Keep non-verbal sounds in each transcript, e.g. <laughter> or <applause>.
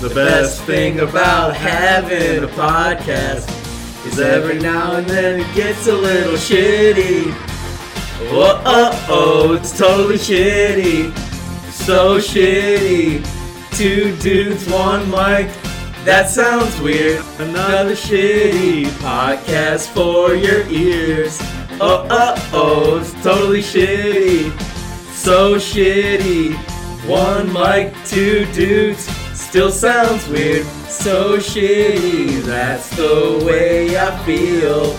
The best thing about having a podcast is every now and then it gets a little shitty. Oh, oh, oh, it's totally shitty. So shitty. Two dudes, one mic. That sounds weird. Another shitty podcast for your ears. Oh, oh, oh, it's totally shitty. So shitty. One mic, two dudes. Still sounds weird. So shitty. That's the way I feel.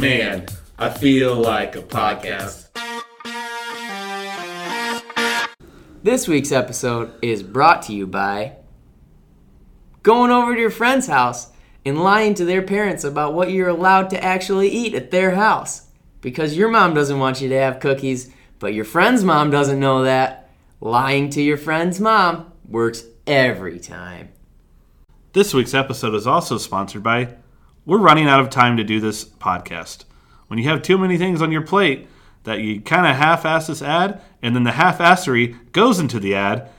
Man, I feel like a podcast. This week's episode is brought to you by going over to your friend's house and lying to their parents about what you're allowed to actually eat at their house. Because your mom doesn't want you to have cookies, but your friend's mom doesn't know that. Lying to your friend's mom works every time. This week's episode is also sponsored by We're running out of time to do this podcast. When you have too many things on your plate that you kind of half ass this ad, and then the half assery goes into the ad,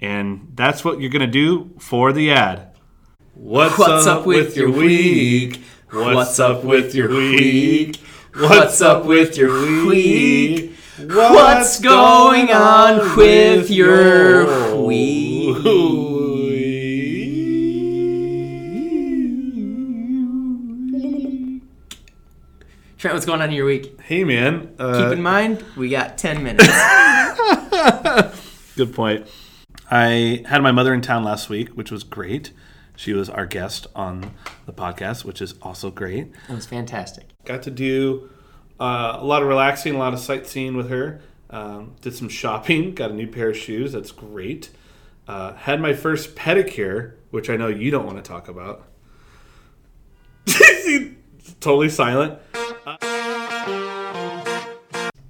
and that's what you're going to do for the ad. What's, What's up with your week? What's up with your week? What's up with your week? What's going on with your week? Trent, what's going on in your week? Hey man, uh, Keep in mind, we got 10 minutes. <laughs> <laughs> Good point. I had my mother in town last week, which was great. She was our guest on the podcast, which is also great. It was fantastic. Got to do uh, a lot of relaxing, a lot of sightseeing with her. Um, did some shopping, got a new pair of shoes. That's great. Uh, had my first pedicure, which I know you don't want to talk about. <laughs> totally silent.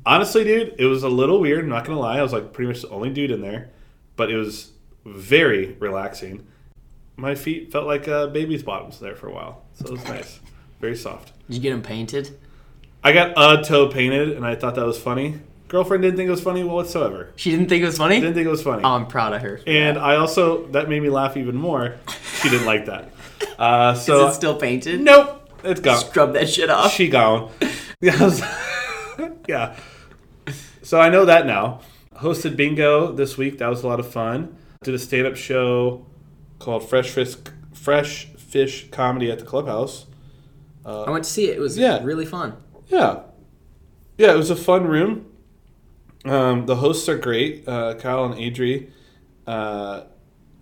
Honestly, dude, it was a little weird. I'm not gonna lie. I was like pretty much the only dude in there, but it was very relaxing. My feet felt like uh, baby's bottoms there for a while, so it was nice, very soft. Did you get them painted? I got a toe painted, and I thought that was funny. Girlfriend didn't think it was funny whatsoever. She didn't think it was funny? Didn't think it was funny. Oh, I'm proud of her. and I also that made me laugh even more. She didn't like that. Uh, <laughs> so Is it still painted? nope, it's gone. Scrub that shit off. She gone. <laughs> Yeah. I was- <laughs> yeah. So I know that now. Hosted bingo this week. That was a lot of fun. Did a stand up show called Fresh Fish, Fresh Fish Comedy at the Clubhouse. I went to see it. It was Yeah. really fun. Yeah. Yeah, it was a fun room. Um, the hosts are great, uh, Kyle and Adri. Uh,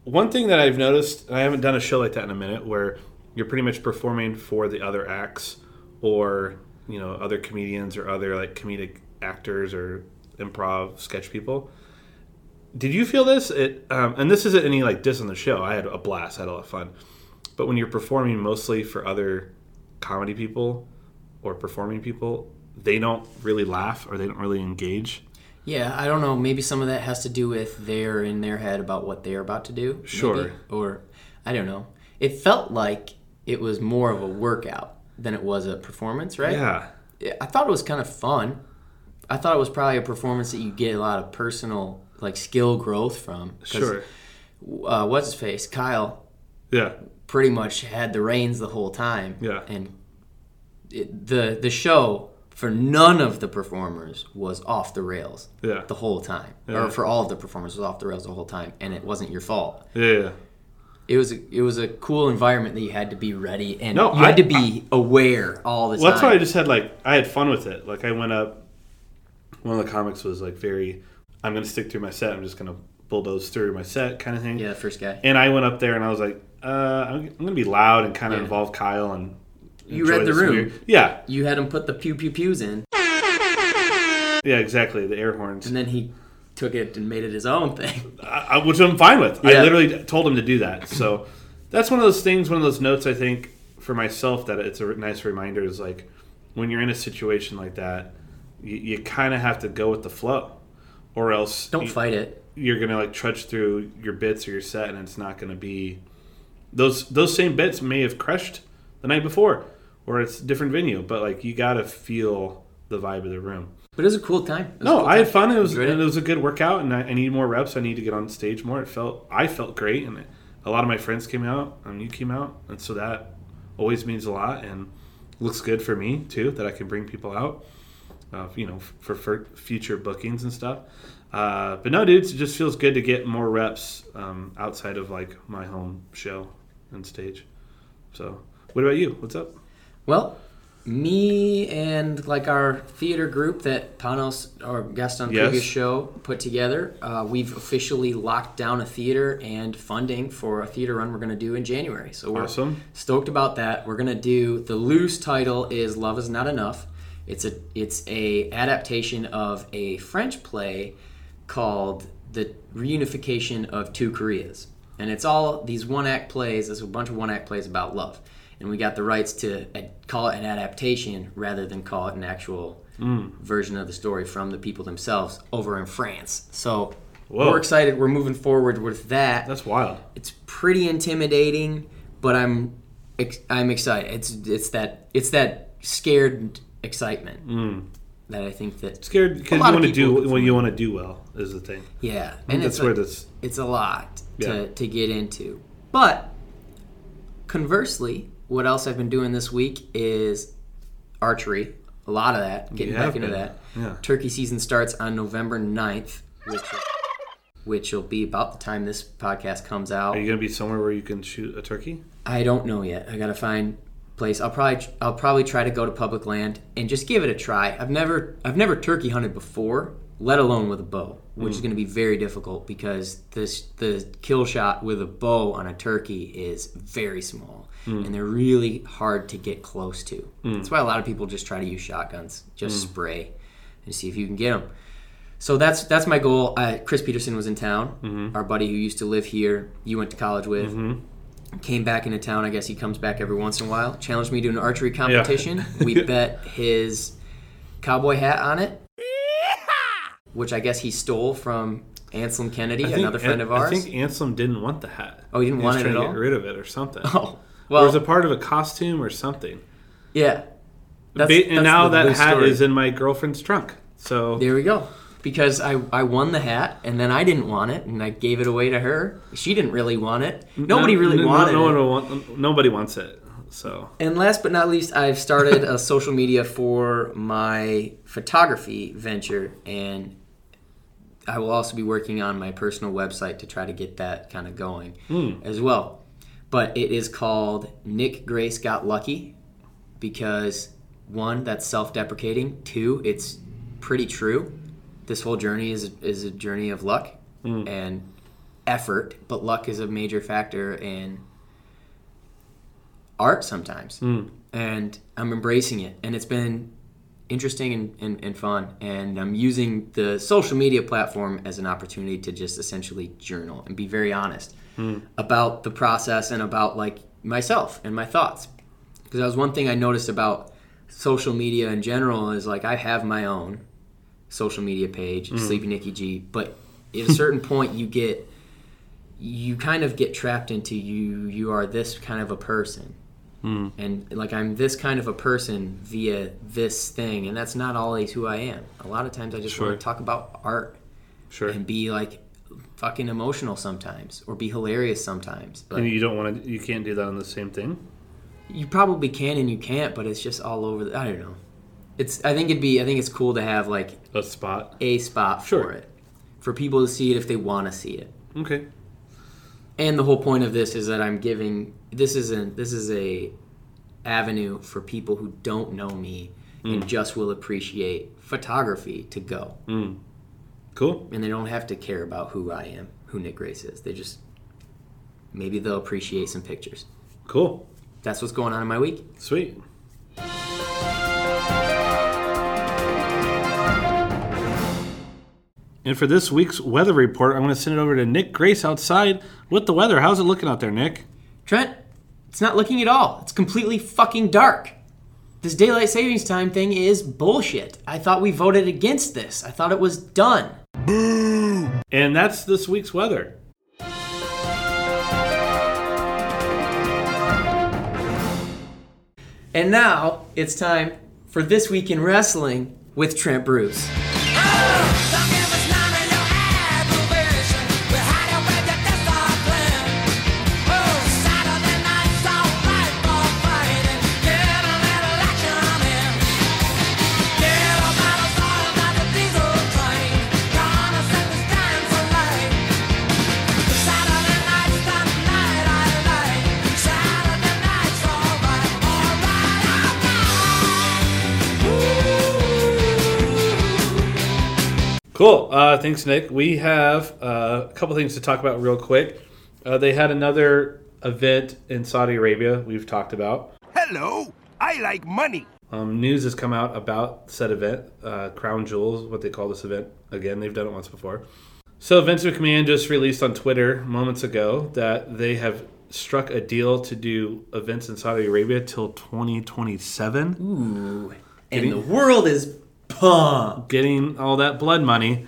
one thing that I've noticed, and I haven't done a show like that in a minute, where you're pretty much performing for the other acts or you know other comedians or other like comedic actors or improv sketch people. Did you feel this? It um, and this isn't any like diss on the show. I had a blast. I had a lot of fun. But when you're performing mostly for other comedy people or performing people, they don't really laugh or they don't really engage. Yeah, I don't know. Maybe some of that has to do with they're in their head about what they're about to do. maybe. Sure. Or I don't know. It felt like it was more of a workout than it was a performance, right? Yeah. Yeah, I thought it was kind of fun. I thought it was probably a performance that you get a lot of personal like skill growth from. Sure. Uh, what's his face? Kyle Yeah. pretty much had the reins the whole time. Yeah. And it, the the show for none of the performers was off the rails. Yeah. The whole time, Yeah. or for all of the performers was off the rails the whole time, and it wasn't your fault. Yeah. It was a, it was a cool environment that you had to be ready and No, you had I- to be aware all the time. That's why I just had like I had fun with it. Like I went up. One of the comics was like very. I'm gonna stick through my set. I'm just gonna bulldoze through my set, kind of thing. yeah, first guy. And I went up there and I was like, uh, I'm, I'm gonna be loud and kind of Yeah. involve Kyle and. You read the room. weird- Yeah. You had him put the pew pew pews in, Yeah. Exactly. The air horns. and then he took it and made it his own thing. I, I- which I'm fine with. I Yeah. literally told him to do that. So that's one of those things, one of those notes I think for myself that it's a nice reminder is like when you're in a situation like that, you, you kind of have to go with the flow, or else Don't you, fight it. you're gonna like trudge through your bits or your set, and it's not gonna be those those same bits may have crushed the night before, or it's a different venue, but like you gotta feel the vibe of the room. But it was a cool time. It No, cool I had fun. It was Enjoyed it was a good workout, and I, I need more reps. I need to get on stage more. It felt I felt great, and a lot of my friends came out, and you came out, and so that always means a lot, and looks good for me too that I can bring people out, uh, you know, for, for future bookings and stuff. Uh, but no, dudes, it just feels good to get more reps um, outside of like my home show and stage. So, what about you? What's up? Well, me and like our theater group that Panos, our guest on Yes. previous show, put together, uh, we've officially locked down a theater and funding for a theater run we're going to do in January. So we're Awesome. stoked about that. We're going to do the loose title is "Love Is Not Enough." It's a it's a adaptation of a French play called "The Reunification of Two Koreas," and it's all these one act plays. There's a bunch of one act plays about love, and we got the rights to uh, call it an adaptation rather than call it an actual version of the story from the people themselves over in France. So Whoa. we're excited. We're moving forward with that That's wild. it's pretty intimidating, but I'm ex- I'm excited. It's it's that it's that scared excitement that I think that Scared because you want to do what. You want to do well is the thing. yeah, And that's it's where this. it's a lot Yeah. to to get into. But conversely, what else I've been doing this week is archery. A lot of that, getting You back into been. that. Yeah. Turkey season starts on November 9th, which which will be about the time this podcast comes out. Are you gonna be somewhere where you can shoot a turkey? I don't know yet. I gotta find place. I'll probably I'll probably try to go to public land and just give it a try. I've never I've never turkey hunted before, let alone with a bow, which is mm. going to be very difficult because this the kill shot with a bow on a turkey is very small Mm. and they're really hard to get close to. Mm. That's why a lot of people just try to use shotguns, just mm. spray and see if you can get them. So that's that's my goal. Uh, Chris Peterson was in town, mm-hmm. our buddy who used to live here. You went to college with. Mm-hmm. Came back into town. I guess he comes back every once in a while. Challenged me to an archery competition. <laughs> We bet his cowboy hat on it, which I guess he stole from Anselm Kennedy, another friend of ours. I think Anselm didn't want the hat. Oh, he didn't was want it at to all? Get rid of it or something. <laughs> oh, or was it part of a costume or something? yeah. That's, and that's now the that hat story. is in my girlfriend's trunk. So There we go. Because I, I won the hat and then I didn't want it and I gave it away to her. She didn't really want it. Nobody no- really no, wanted no, it. one want, nobody wants it. So And last but not least, I've started a <laughs> social media for my photography venture, and I will also be working on my personal website to try to get that kind of going hmm. as well. But it is called Nick Grace Got Lucky because one, that's self deprecating, two, it's pretty true. This whole journey is, is a journey of luck mm. and effort, but luck is a major factor in art sometimes. Mm. And I'm embracing it. And it's been interesting and, and, and fun. And I'm using the social media platform as an opportunity to just essentially journal and be very honest about the process and about like myself and my thoughts. Because that was one thing I noticed about social media in general is like I have my own social media page, mm-hmm. Sleepy Nikki G, but at a certain <laughs> point you get you kind of get trapped into you you are this kind of a person mm. and like i'm this kind of a person via this thing and that's not always who i am a lot of times i just Sure. want to talk about art sure. and be like fucking emotional sometimes or be hilarious sometimes but and you don't want to. You can't do that on the same thing. you probably can and you can't but it's just all over the, i don't know it's i think it'd be i think it's cool to have like A spot. a spot Sure. for it for people to see it if they want to see it Okay. and the whole point of this is that I'm giving this isn't this is a avenue for people who don't know me and mm. just will appreciate photography to go mm. Cool. and they don't have to care about who I am who Nick Grace is they just maybe they'll appreciate some pictures Cool. that's what's going on in my week Sweet. And for this week's weather report, I'm going to send it over to Nick Grace outside with the weather. How's it looking out there, Nick? Trent it's not looking at all it's completely fucking dark this daylight savings time thing is bullshit I thought we voted against this I thought it was done And that's this week's weather. And now it's time for This Week in Wrestling with Trent Bruce. Ah! Cool. Uh, thanks, Nick. We have uh, a couple things to talk about real quick. Uh, they had another event in Saudi Arabia we've talked about. Hello, I like money. Um, news has come out about said event, uh, Crown Jewels, what they call this event. Again, they've done it once before. So Vince McMahon just released on Twitter moments ago that they have struck a deal to do events in Saudi Arabia till 2027. Ooh. And the world is pumped. getting all that blood money.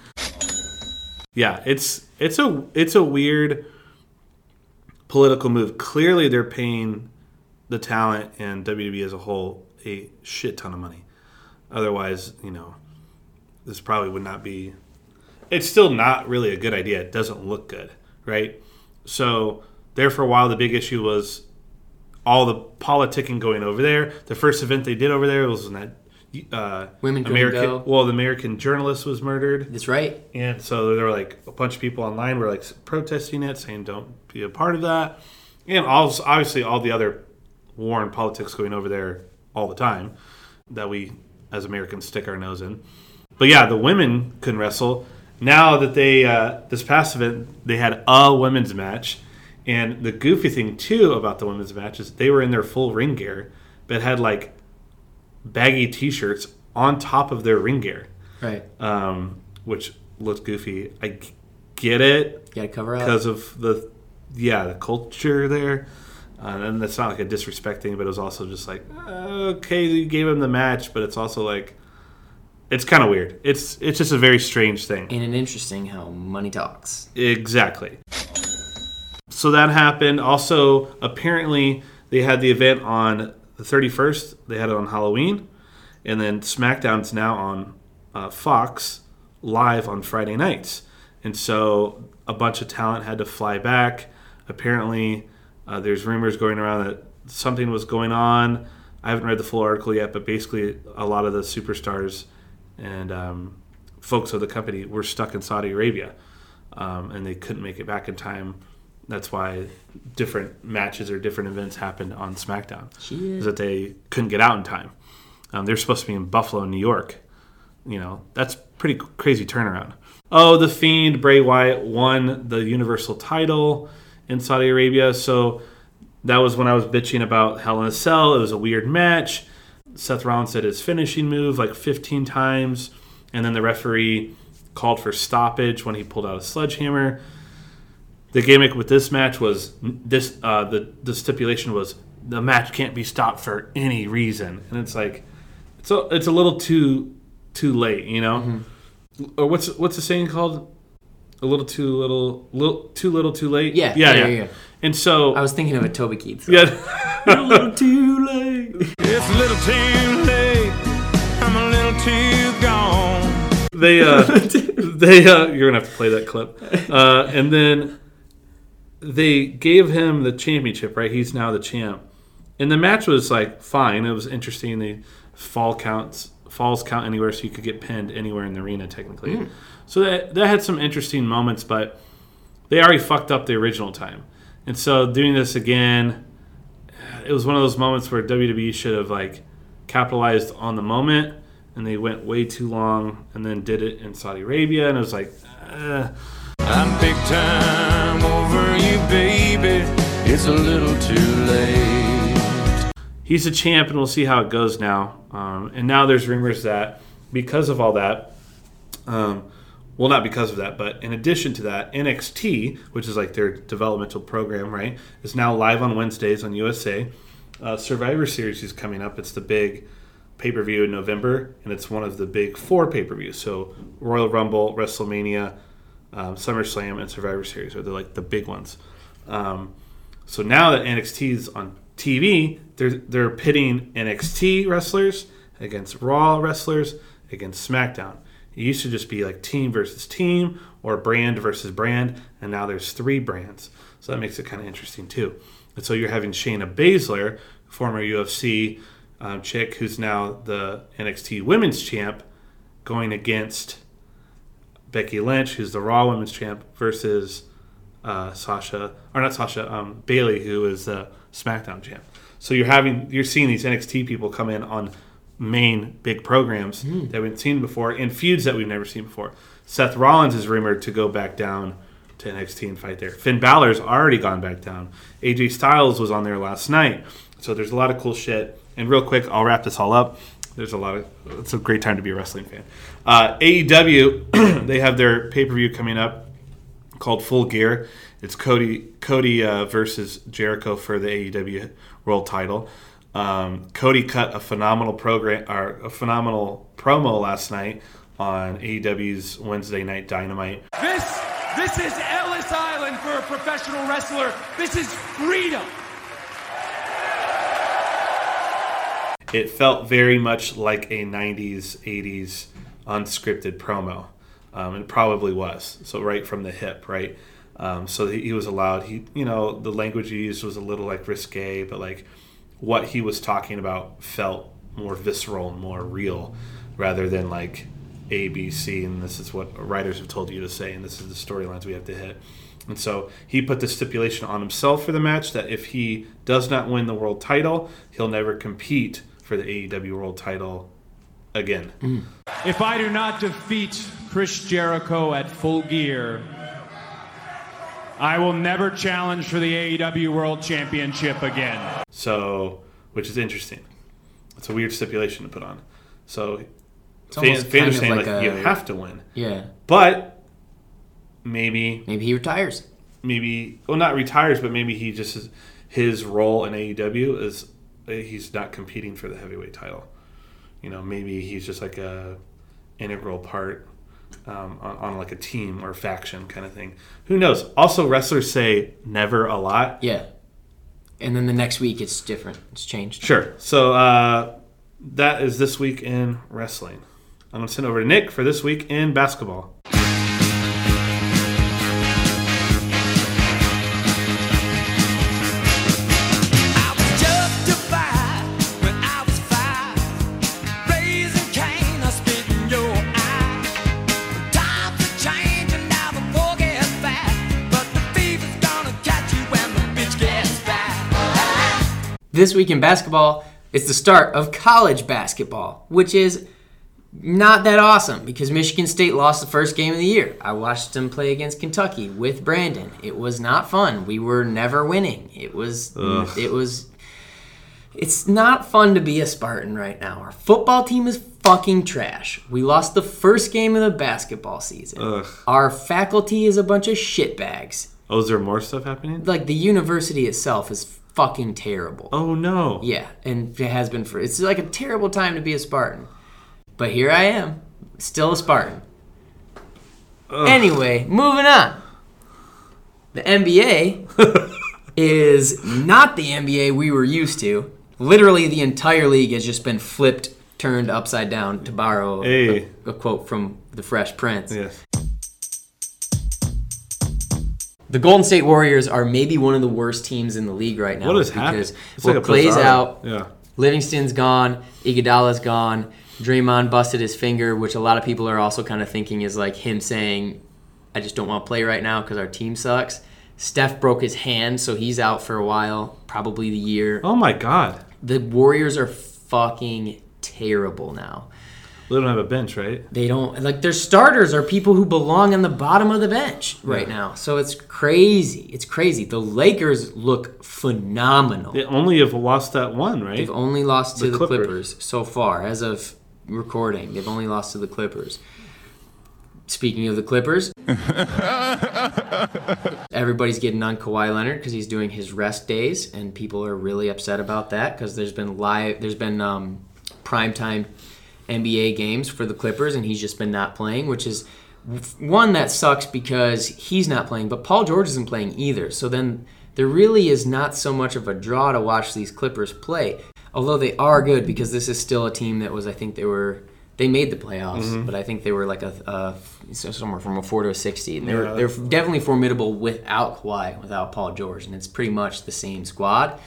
Yeah, it's it's a it's a weird political move. Clearly, they're paying the talent and WWE as a whole a shit ton of money. Otherwise, you know, this probably would not be. It's still not really a good idea. It doesn't look good, right? So there for a while, the big issue was all the politicking going over there. The first event they did over there was when that uh, Women American. go. Well, the American journalist was murdered. That's right. And so there were like a bunch of people online were like protesting it, saying don't be a part of that. And also, obviously, all the other war and politics going over there all the time that we as Americans stick our nose in. But yeah, the women couldn't wrestle. Now that they uh, this past event they had a women's match, and the goofy thing too about the women's match is they were in their full ring gear, but had like baggy t-shirts on top of their ring gear Right. um, which looked goofy. I get it You gotta cover up. because of the yeah the culture there, uh, and that's not like a disrespect thing, but it was also just like okay, you gave him the match, but it's also like it's kind of weird. It's it's just a very strange thing. And it interesting how money talks. Exactly. So that happened. Also, apparently, they had the event on the 31st. They had it on Halloween. And then SmackDown's now on uh, Fox live on Friday nights. And so a bunch of talent had to fly back. Apparently, uh, there's rumors going around that something was going on. I haven't read the full article yet, but basically, a lot of the superstars and um, folks of the company were stuck in Saudi Arabia um, and they couldn't make it back in time. That's why different matches or different events happened on SmackDown. Is that they couldn't get out in time. Um, they're supposed to be in Buffalo, New York. You know, that's pretty crazy turnaround. Oh, the Fiend Bray Wyatt won the Universal title in Saudi Arabia. So that was when I was bitching about Hell in a Cell. It was a weird match. Seth Rollins did his finishing move like 15 times, and then the referee called for stoppage when he pulled out a sledgehammer. The gimmick with this match was this: uh, the the stipulation was the match can't be stopped for any reason, and it's like it's a, it's a little too too late, you know. Or what's what's the saying called? A little too little, little too little, too late. Yeah, yeah, yeah, yeah. yeah, yeah. And so I was thinking of a Toby Keith. yeah, <laughs> a little too late. It's a little too late. I'm a little too gone. they uh <laughs> they uh you're gonna have to play that clip uh and then they gave him the championship right? He's now the champ. And the match was like fine. It was interesting. They fall counts falls count anywhere so you could get pinned anywhere in the arena technically. So that that had some interesting moments but they already fucked up the original time. And so doing this again it was one of those moments where WWE should have like capitalized on the moment, and they went way too long, and then did it in Saudi Arabia, and it was like, uh, I'm big time over you, baby. It's a little too late. he's a champ, and we'll see how it goes now. Um, and now there's rumors that because of all that, um, well, not because of that, but in addition to that, NXT, which is like their developmental program, right, is now live on Wednesdays on USA. Uh, Survivor Series is coming up. It's the big pay per view in November, and it's one of the big four pay per views. So Royal Rumble, WrestleMania, um, SummerSlam, and Survivor Series are the like the big ones. Um, so now that NXT is on TV, they're they're pitting NXT wrestlers against Raw wrestlers against SmackDown. It used to just be like team versus team or brand versus brand, and now there's three brands. So that makes it kind of interesting too. And so you're having Shayna Baszler, former UFC um, chick who's now the NXT Women's Champ, going against Becky Lynch, who's the Raw Women's Champ, versus uh, Sasha or not Sasha um, Bayley, who is the SmackDown Champ. So you're having you're seeing these NXT people come in on main big programs that we've seen before and feuds that we've never seen before. Seth Rollins is rumored to go back down to NXT and fight there. Finn Balor's already gone back down. AJ Styles was on there last night. So there's a lot of cool shit. And real quick, I'll wrap this all up. There's a lot of it's a great time to be a wrestling fan. Uh, AEW <clears throat> they have their pay per view coming up called Full Gear. It's Cody Cody uh, versus Jericho for the AEW World Title. Um, Cody cut a phenomenal program or a phenomenal promo last night on AEW's Wednesday Night Dynamite. This, this is Ellis Island for a professional wrestler. This is freedom. It felt very much like a 90s, 80s unscripted promo. Um, it probably was. So right from the hip, right? Um, so he, he was allowed. He, you know, the language he used was a little like risque, but like what he was talking about felt more visceral and more real, rather than like A, B, C, and this is what writers have told you to say, and this is the storylines we have to hit. And so he put the stipulation on himself for the match that if he does not win the world title, he'll never compete for the AEW world title again. If I do not defeat Chris Jericho at full gear, I will never challenge for the AEW World Championship again. So, which is interesting. It's a weird stipulation to put on. So, It's fans, almost fans kind are of saying like like, a- you have to win, Yeah. but maybe Maybe he retires. maybe well not retires, but maybe he just his role in AEW is he's not competing for the heavyweight title. You know, maybe he's just like a integral part um, on, on like a team or faction kind of thing. Who knows? Also, wrestlers say never a lot. Yeah. And then the next week it's different. It's changed. Sure. So uh, that is this week in wrestling. I'm going to send over to Nick for this week in basketball. This week in basketball is the start of college basketball, which is not that awesome because Michigan State lost the first game of the year. I watched them play against Kentucky with Brandon. It was not fun. We were never winning. It was it was it's not fun to be a Spartan right now. Our football team is fucking trash. We lost the first game of the basketball season. Ugh. Our faculty is a bunch of shitbags. Oh, is there more stuff happening? Like the university itself is fucking terrible. Oh no. Yeah, and it has been for it's like a terrible time to be a Spartan. But here I am, still a Spartan. Anyway, moving on. The NBA <laughs> is not the NBA we were used to. Literally, the entire league has just been flipped, turned upside down, to borrow a- a, quote from The Fresh Prince. Yes. The Golden State Warriors are maybe one of the worst teams in the league right now. What is has happened? because It's well, like bizarre- out, Yeah. Livingston's gone, Iguodala's gone, Draymond busted his finger, which a lot of people are also kind of thinking is like him saying, "I just don't want to play right now because our team sucks." Steph broke his hand, so he's out for a while, probably the year. Oh my God. The Warriors are fucking terrible now. They don't have a bench, right? They don't like their starters are people who belong on the bottom of the bench right Yeah. now. So it's crazy. It's crazy. The Lakers look phenomenal. They only have lost that one, right? They've only lost to The the, Clippers. Clippers. so far, as of recording. They've only lost to the Clippers. Speaking of the Clippers, <laughs> everybody's getting on Kawhi Leonard because he's doing his rest days, and people are really upset about that because there's been live, there's been um, primetime NBA games for the Clippers, and he's just been not playing, which is one that sucks because he's not playing, but Paul George isn't playing either. So then there really is not so much of a draw to watch these Clippers play. Although they are good because this is still a team that was, I think they were They made the playoffs, Mm-hmm. but I think they were like a, a so somewhere from a four to a sixty, and they Yeah. were they're definitely formidable without Kawhi, without Paul George, and it's pretty much the same squad.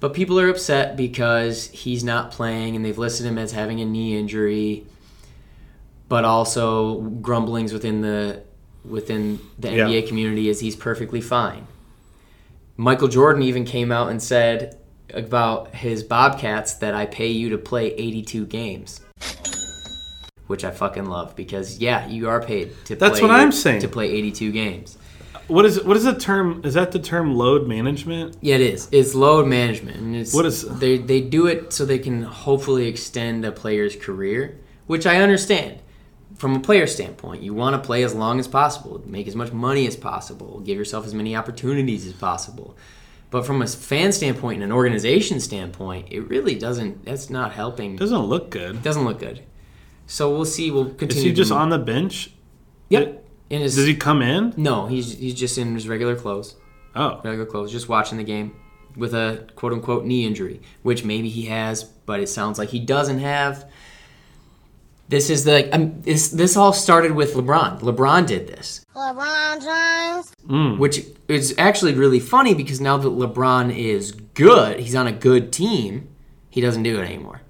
But people are upset because he's not playing, and they've listed him as having a knee injury. But also grumblings within the within the Yeah. NBA community is he's perfectly fine. Michael Jordan even came out and said about his Bobcats that I pay you to play 82 games. Which I fucking love because yeah, you are paid to That's play what I'm saying. to play 82 games. What is what is the term? Is that the term load management? Yeah, it is. It's load management, and it's What is- they they do it so they can hopefully extend a player's career, which I understand. From a player standpoint, you want to play as long as possible, make as much money as possible, give yourself as many opportunities as possible. But from a fan standpoint and an organization standpoint, it really doesn't. That's not helping. It Doesn't look good. doesn't look good. So we'll see. We'll continue. Is he just on the bench? Yep. In his, Does he come in? No, he's he's just in his regular clothes Oh, regular clothes, just watching the game with a quote unquote knee injury, which maybe he has, but it sounds like he doesn't have. This is the um, this this all started with LeBron. LeBron did this, LeBron James. which is actually really funny because now that LeBron is good, he's on a good team. He doesn't do it anymore.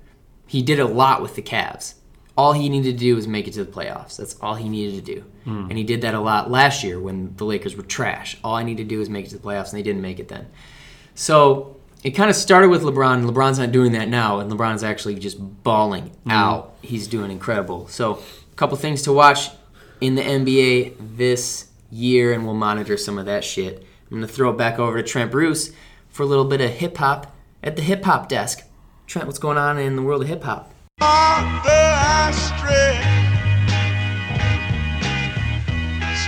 He did a lot with the Cavs. All he needed to do was make it to the playoffs. That's all he needed to do. And he did that a lot last year when the Lakers were trash. All I need to do is make it to the playoffs, and they didn't make it then. So it kind of started with LeBron. and LeBron's not doing that now, and LeBron's actually just balling mm-hmm. out. He's doing incredible. So a couple things to watch in the NBA this year, and we'll monitor some of that shit. I'm gonna throw it back over to Trent Bruce for a little bit of hip hop at the hip hop desk. Trent, what's going on in the world of hip hop?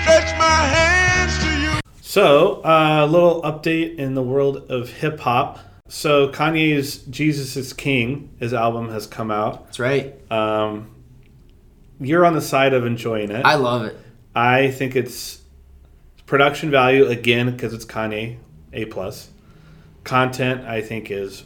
Stretch my hands to you. so a little update in the world of hip hop. So Kanye's "Jesus Is King" his album has come out. That's right. Um, you're on the side of enjoying it. I love it. I think it's production value again because it's Kanye, A plus. Content I think is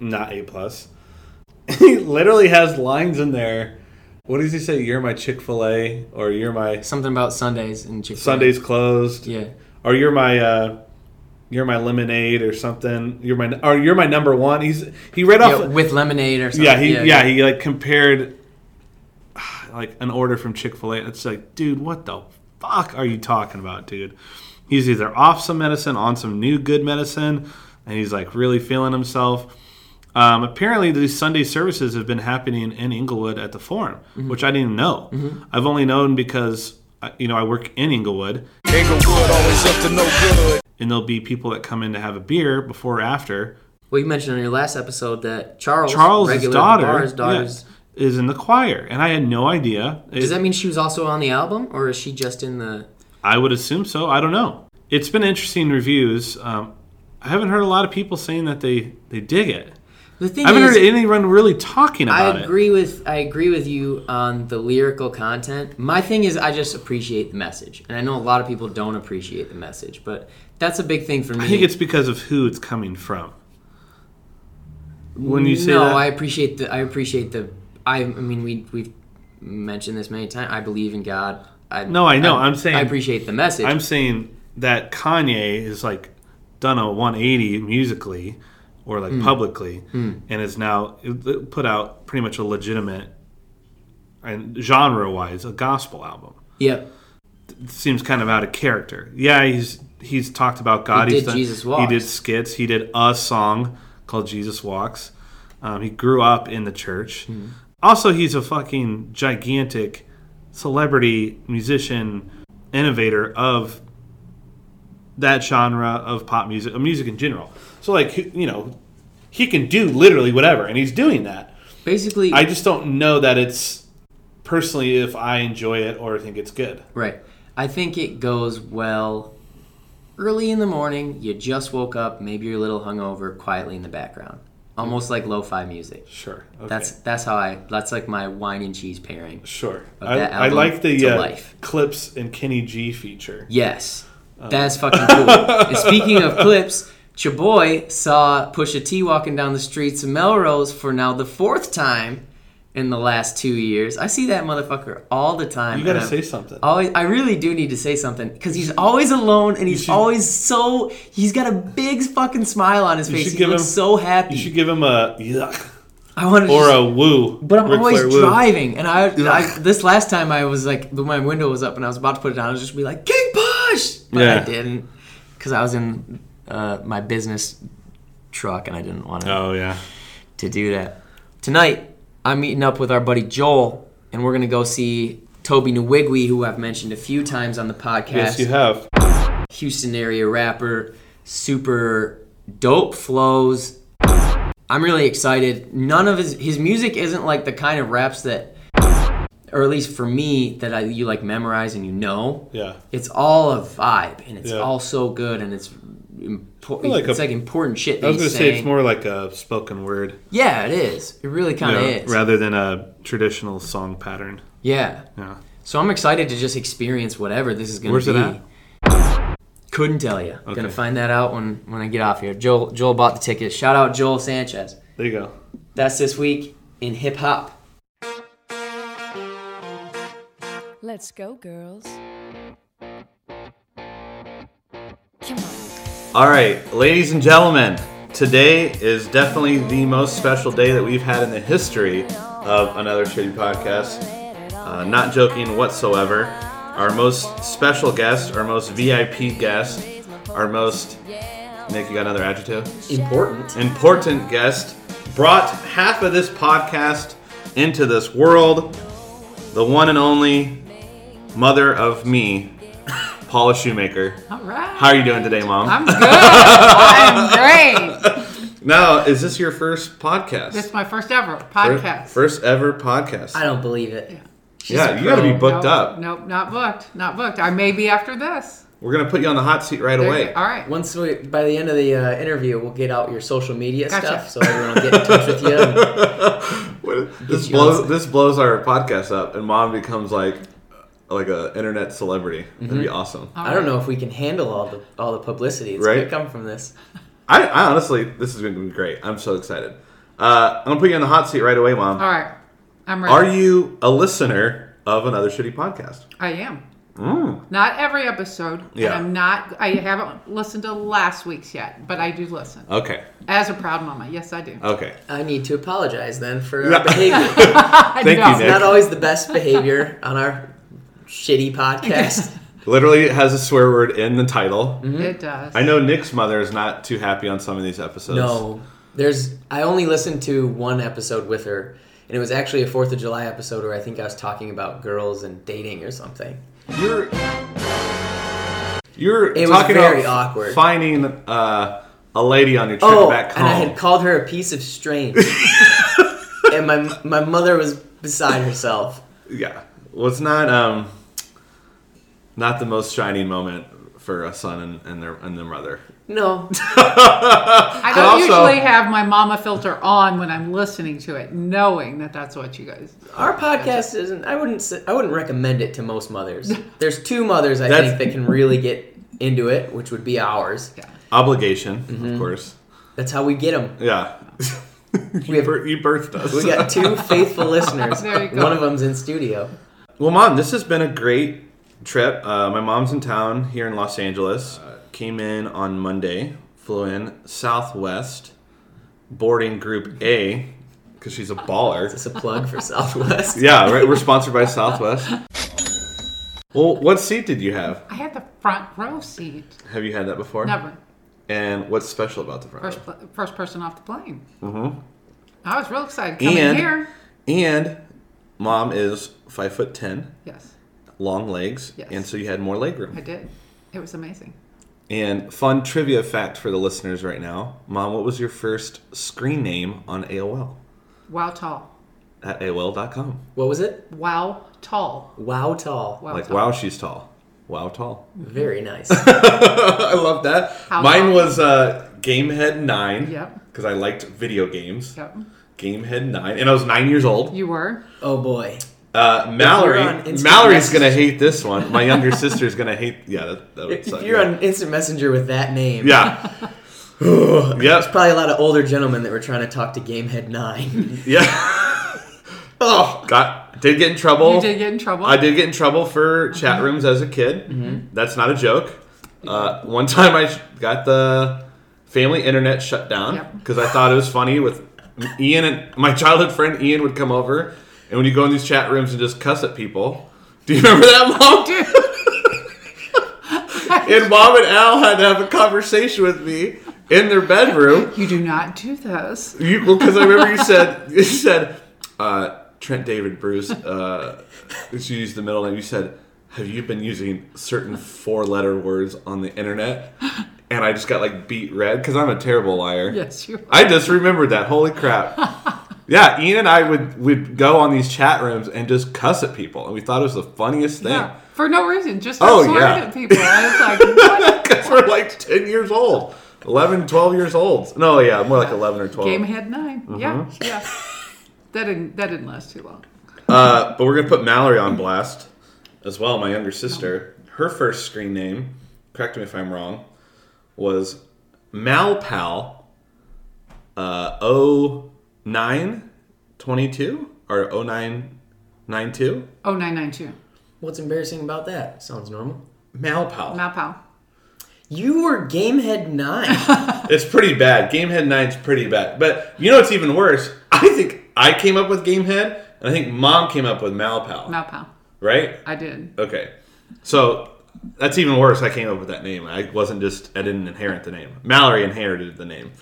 not A plus. <laughs> he literally has lines in there. What does he say? You're my Chick Fil A, or you're my Something about Sundays and Chick-fil-A. Sundays closed, Yeah. or you're my uh, you're my lemonade or something. You're my or you're my number one. He's he read off. Yeah, with lemonade or something. Yeah, he yeah, he like compared <sighs> like an order from Chick Fil A. It's like, dude, what the fuck are you talking about, dude? He's either off some medicine, on some new good medicine, and he's like really feeling himself. Um, apparently, these Sunday services have been happening in Inglewood at the Forum, which I didn't even know. I've only known because you know I work in Inglewood, Inglewood always up to no good. and there'll be people that come in to have a beer before or after. Well, you mentioned on your last episode that Charles, Charles' daughter, Barr's yeah, is in the choir, and I had no idea. Does that mean she was also on the album, or is she just in the? I would assume so. I don't know. It's been interesting reviews. Um, I haven't heard a lot of people saying that they they dig it. The thing I haven't is, heard anyone really talking I about it. agree with I agree with you on the lyrical content. My thing is I just appreciate the message, and I know a lot of people don't appreciate the message, but that's a big thing for me. I think it's because of who it's coming from. When you say no, that, I appreciate the I appreciate the I I mean we we've mentioned this many times. I believe in God. I, No, I know. I'm saying- I appreciate the message. I'm saying that Kanye is like done a 180 musically or like Hmm. publicly, and is now put out pretty much a legitimate and genre-wise a gospel album. yep. seems kind of out of character. Yeah, he's he's talked about God. He he's did Jesus Walks. He did skits. He did a song called Jesus Walks. Um, he grew up in the church. Hmm. Also, he's a fucking gigantic celebrity musician, innovator of that genre of pop music, of music in general. So, like, you know, he can do literally whatever, and he's doing that. Basically, I just don't know that it's personally if I enjoy it or think it's good. Right. I think it goes well early in the morning. You just woke up, maybe you're a little hungover, quietly in the background, almost like lo-fi music. Sure. Okay. That's that's how I. That's like my wine and cheese pairing. Sure. I, I like the uh, life. clips and Kenny G feature. Yes, Oh. that's fucking cool. <laughs> and speaking of clips, Chaboy saw Pusha T walking down the streets of Melrose for now the fourth time in the last two years. I see that motherfucker all the time. You gotta say something. Always, I really do need to say something because he's always alone and he's should- always so. He's got a big fucking smile on his face. He looks him- so happy. You should give him a yuck I want to or a woo. But I'm Ric always Flair woo. driving, and I, I this last time I was like, my window was up, and I was about to put it down. I was just be like, King Push, but I didn't because I was in uh, my business truck, and I didn't want to Oh yeah. to do that. Tonight, I'm meeting up with our buddy Joel, and we're gonna go see Tobe Nwigwe, who I've mentioned a few times on the podcast. Yes, you have. Houston area rapper, super dope flows. I'm really excited. None of his his music isn't like the kind of raps that, or at least for me, that I you like memorize and you know. Yeah. It's all a vibe, and it's Yeah. all so good, and it's important. Like it's a- like important shit. That I was gonna say it's more like a spoken word, Yeah, it is. It really kind of know, is. rather than a traditional song pattern. Yeah. Yeah. So I'm excited to just experience whatever this is going to Where's be. it Couldn't tell you. Okay. Gonna find that out when when I get off here. Joel Joel bought the ticket. Shout out Joel Sanchez. There you go. That's this week in hip hop. Let's go, girls. Come on. All right, ladies and gentlemen, today is definitely the most special day that we've had in the history of another shitty podcast. Uh, not joking whatsoever. Our most special guest, our most VIP guest, our most Nick, you got another adjective? Important. Important guest brought half of this podcast into this world. The one and only mother of me, Paula Shoemaker. All right. How are you doing today, Mom? I'm good. I'm great. <laughs> Now, is this your first podcast? This is my first ever podcast. First ever podcast. I don't believe it. She's yeah, a you got to be booked nope, up. Nope, not booked. Not booked. I may be after this. We're gonna put you on the hot seat right There away. All right. Once we, by the end of the uh, interview, we'll get out your social media Gotcha. stuff, so everyone will get in touch with you. and- <laughs> This blows this blows our podcast up, and Mom becomes like like a internet celebrity. That'd be Mm-hmm. awesome. I don't know if we can handle all the all the publicity that's Right. gonna come from this. <laughs> I, I honestly, this is gonna be great. I'm so excited. Uh, I'm gonna put you in the hot seat right away, Mom. All right. I'm ready. Are you a listener of another shitty podcast? I am. Mm. Not every episode. Yeah. And I'm not. I haven't listened to last week's yet, but I do listen. Okay. As a proud mama, yes, I do. Okay. I need to apologize then for our behavior. <laughs> Thank No. you, Nick. Not always the best behavior on our shitty podcast. <laughs> Literally, it has a swear word in the title. It does. I know Nick's mother is not too happy on some of these episodes. No, there's. I only listened to one episode with her, and it was actually a Fourth of July episode where I think I was talking about girls and dating or something. You're you're It was talking very about awkward. finding uh, a lady on your trip Oh, back and I had called her a piece of strange, <laughs> and my my mother was beside herself. yeah, well, it's not um, not the most shining moment for a son and, and their and their mother. No, <laughs> I don't also- usually have my mama filter on when I'm listening to it, knowing that that's what you guys. our podcast isn't. I wouldn't. Say, I wouldn't recommend it to most mothers. <laughs> There's two mothers I That's- think that can really get into it, which would be ours. Yeah. Obligation, Mm-hmm. of course. That's how we get them. Yeah. <laughs> We have- you birthed us. We got two faithful listeners. There you go. One of them's in studio. Well, mom, this has been a great trip. Uh, my mom's in town here in Los Angeles. Uh, came in on Monday, flew in Southwest, boarding Group A because she's a baller. It's a plug for Southwest. Yeah, right. We're sponsored by Southwest. Well, what seat did you have? I had the front row seat. Have you had that before? Never. And what's special about the front? First, row? pl- first person off the plane. Mm-hmm. I was real excited coming And here. and mom is five foot ten, Yes, long legs, Yes. and so you had more leg room. I did. It was amazing. And fun trivia fact for the listeners right now, mom, what was your first screen name on AOL? Wow, tall. At AOL.com. What was it? Wow, tall. Wow, tall. Wow, like, tall. wow, she's tall. Wow, tall. Very nice. <laughs> I love that. How Mine long? was uh, Gamehead 9. Yep. Because I liked video games. Yep. Gamehead 9. And I was nine years old. You were. oh boy. Uh, Mallory. Mallory's going to hate this one. My younger <laughs> sister's going to hate. Yeah, that, that would If suck. you're yeah. on Instant Messenger with that name, Yeah. <sighs> yeah. yep. probably a lot of older gentlemen that were trying to talk to Gamehead 9. <laughs> Yeah. <laughs> Oh, got did get in trouble. You did get in trouble. I did get in trouble for chat rooms as a kid. That's not a joke. Uh, one time I got the family internet shut down Yep. because I thought it was funny with Ian and my childhood friend Ian would come over, and when you go in these chat rooms and just cuss at people. Do you remember that, Mom? Dude, <laughs> And Mom and Al had to have a conversation with me in their bedroom. you do not do this. You because I remember you said <laughs> you said uh, Trent David Bruce. Uh, you used the middle name. You said, "Have you been using certain four-letter words on the internet?" And I just got like beat red because I'm a terrible liar. Yes, you are. I just remembered that. Holy crap! <laughs> Yeah, Ian and I would would go on these chat rooms and just cuss at people, and we thought it was the funniest thing. Yeah, for no reason. Just Oh, swearing yeah. at people. I was like. <laughs> Because we're like 10 years old, 11, 12 years old. No, yeah, more like 11 or 12. Gamehead 9 Mm-hmm. Yeah, yeah. That didn't that didn't last too long. Uh, but we're gonna put Mallory on blast as well. My younger sister. Her first screen name, correct me if I'm wrong, was Malpal. Uh, 0922 or 0992. Oh nine nine two. What's embarrassing about that? Sounds normal. Malpal. Malpal. You were Gamehead 9. <laughs> It's pretty bad. Gamehead 9's pretty bad. But you know what's even worse? I think I came up with Gamehead, and I think Mom came up with Malpal. Malpal. right? I did. Okay. So that's even worse. I came up with that name. I wasn't just I didn't inherit the name. Mallory inherited the name.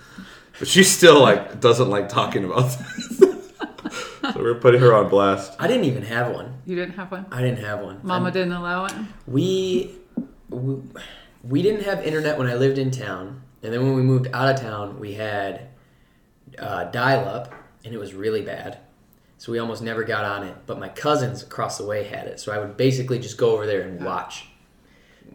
But she still like doesn't like talking about <laughs> this. so we're putting her on blast. I didn't even have one. You didn't have one. I didn't have one. Mama And didn't allow it. We, we we didn't have internet when I lived in town, and then when we moved out of town, we had uh, dial up, and it was really bad. So we almost never got on it. But my cousins across the way had it, so I would basically just go over there and watch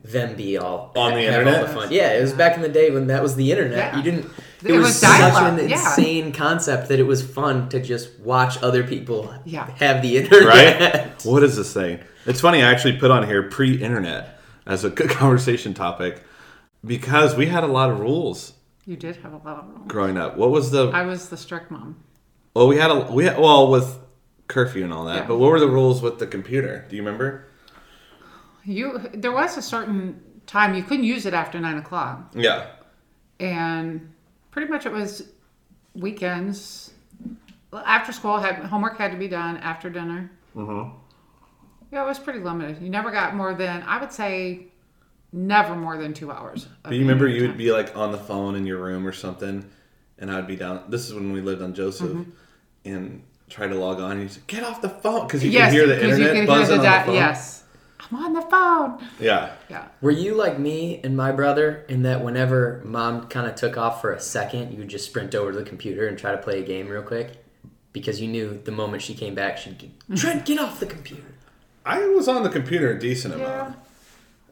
them be all On the internet? All the fun. Yeah, it was back in the day when that was the internet. Yeah. You didn't. It, It was, was such an yeah. insane concept that it was fun to just watch other people Yeah. have the internet. Right? <laughs> what is this thing? It's funny. I actually put on here pre-internet as a good <laughs> conversation topic because we had a lot of rules You did have a lot of rules. growing up. What was the? I was the strict mom. Well, we had a we had, well with curfew and all that. Yeah. But what were the rules with the computer? Do you remember? You there was a certain time you couldn't use it after nine o'clock, Yeah. and pretty much it was weekends. After school, had homework had to be done after dinner. Mm-hmm. Yeah, it was pretty limited. You never got more than I would say, never more than two hours. But you remember you would be like on the phone in your room or something, and I'd be down. This is when we lived on Joseph, Mm-hmm. and try to log on. And you said, "Get off the phone," because you yes, could hear the internet could buzzing hear the on the phone. yes. I'm on the phone. Yeah. Yeah. Were you like me and my brother in that whenever mom kind of took off for a second, you would just sprint over to the computer and try to play a game real quick? Because you knew the moment she came back, she'd get, <laughs> Trent, get off the computer. I was on the computer a decent Yeah. amount,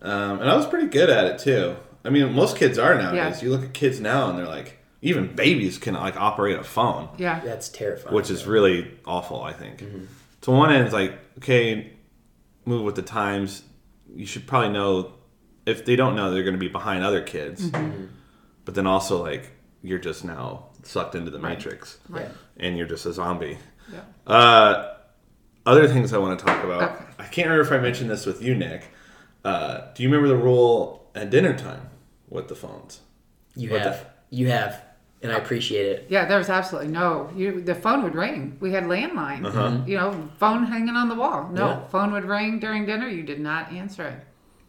um, and I was pretty good at it too. I mean, most kids are nowadays. Yeah. You look at kids now, and they're like, even babies can like operate a phone. Yeah. That's terrifying. which is really awful. I think. To one end, it's like okay, move with the times. You should probably know if they don't know, they're going to be behind other kids. But then also, like you're just now sucked into the matrix, Right. and you're just a zombie. Yeah. Uh, other things I want to talk about. Okay. I can't remember if I mentioned this with you, Nick. Uh, do you remember the rule at dinner time with the phones? You What the- have. You have. And I appreciate it. Yeah, there was absolutely no. You, the phone would ring. We had landline. Uh-huh. You know, phone hanging on the wall. No, Yeah. phone would ring during dinner. You did not answer it.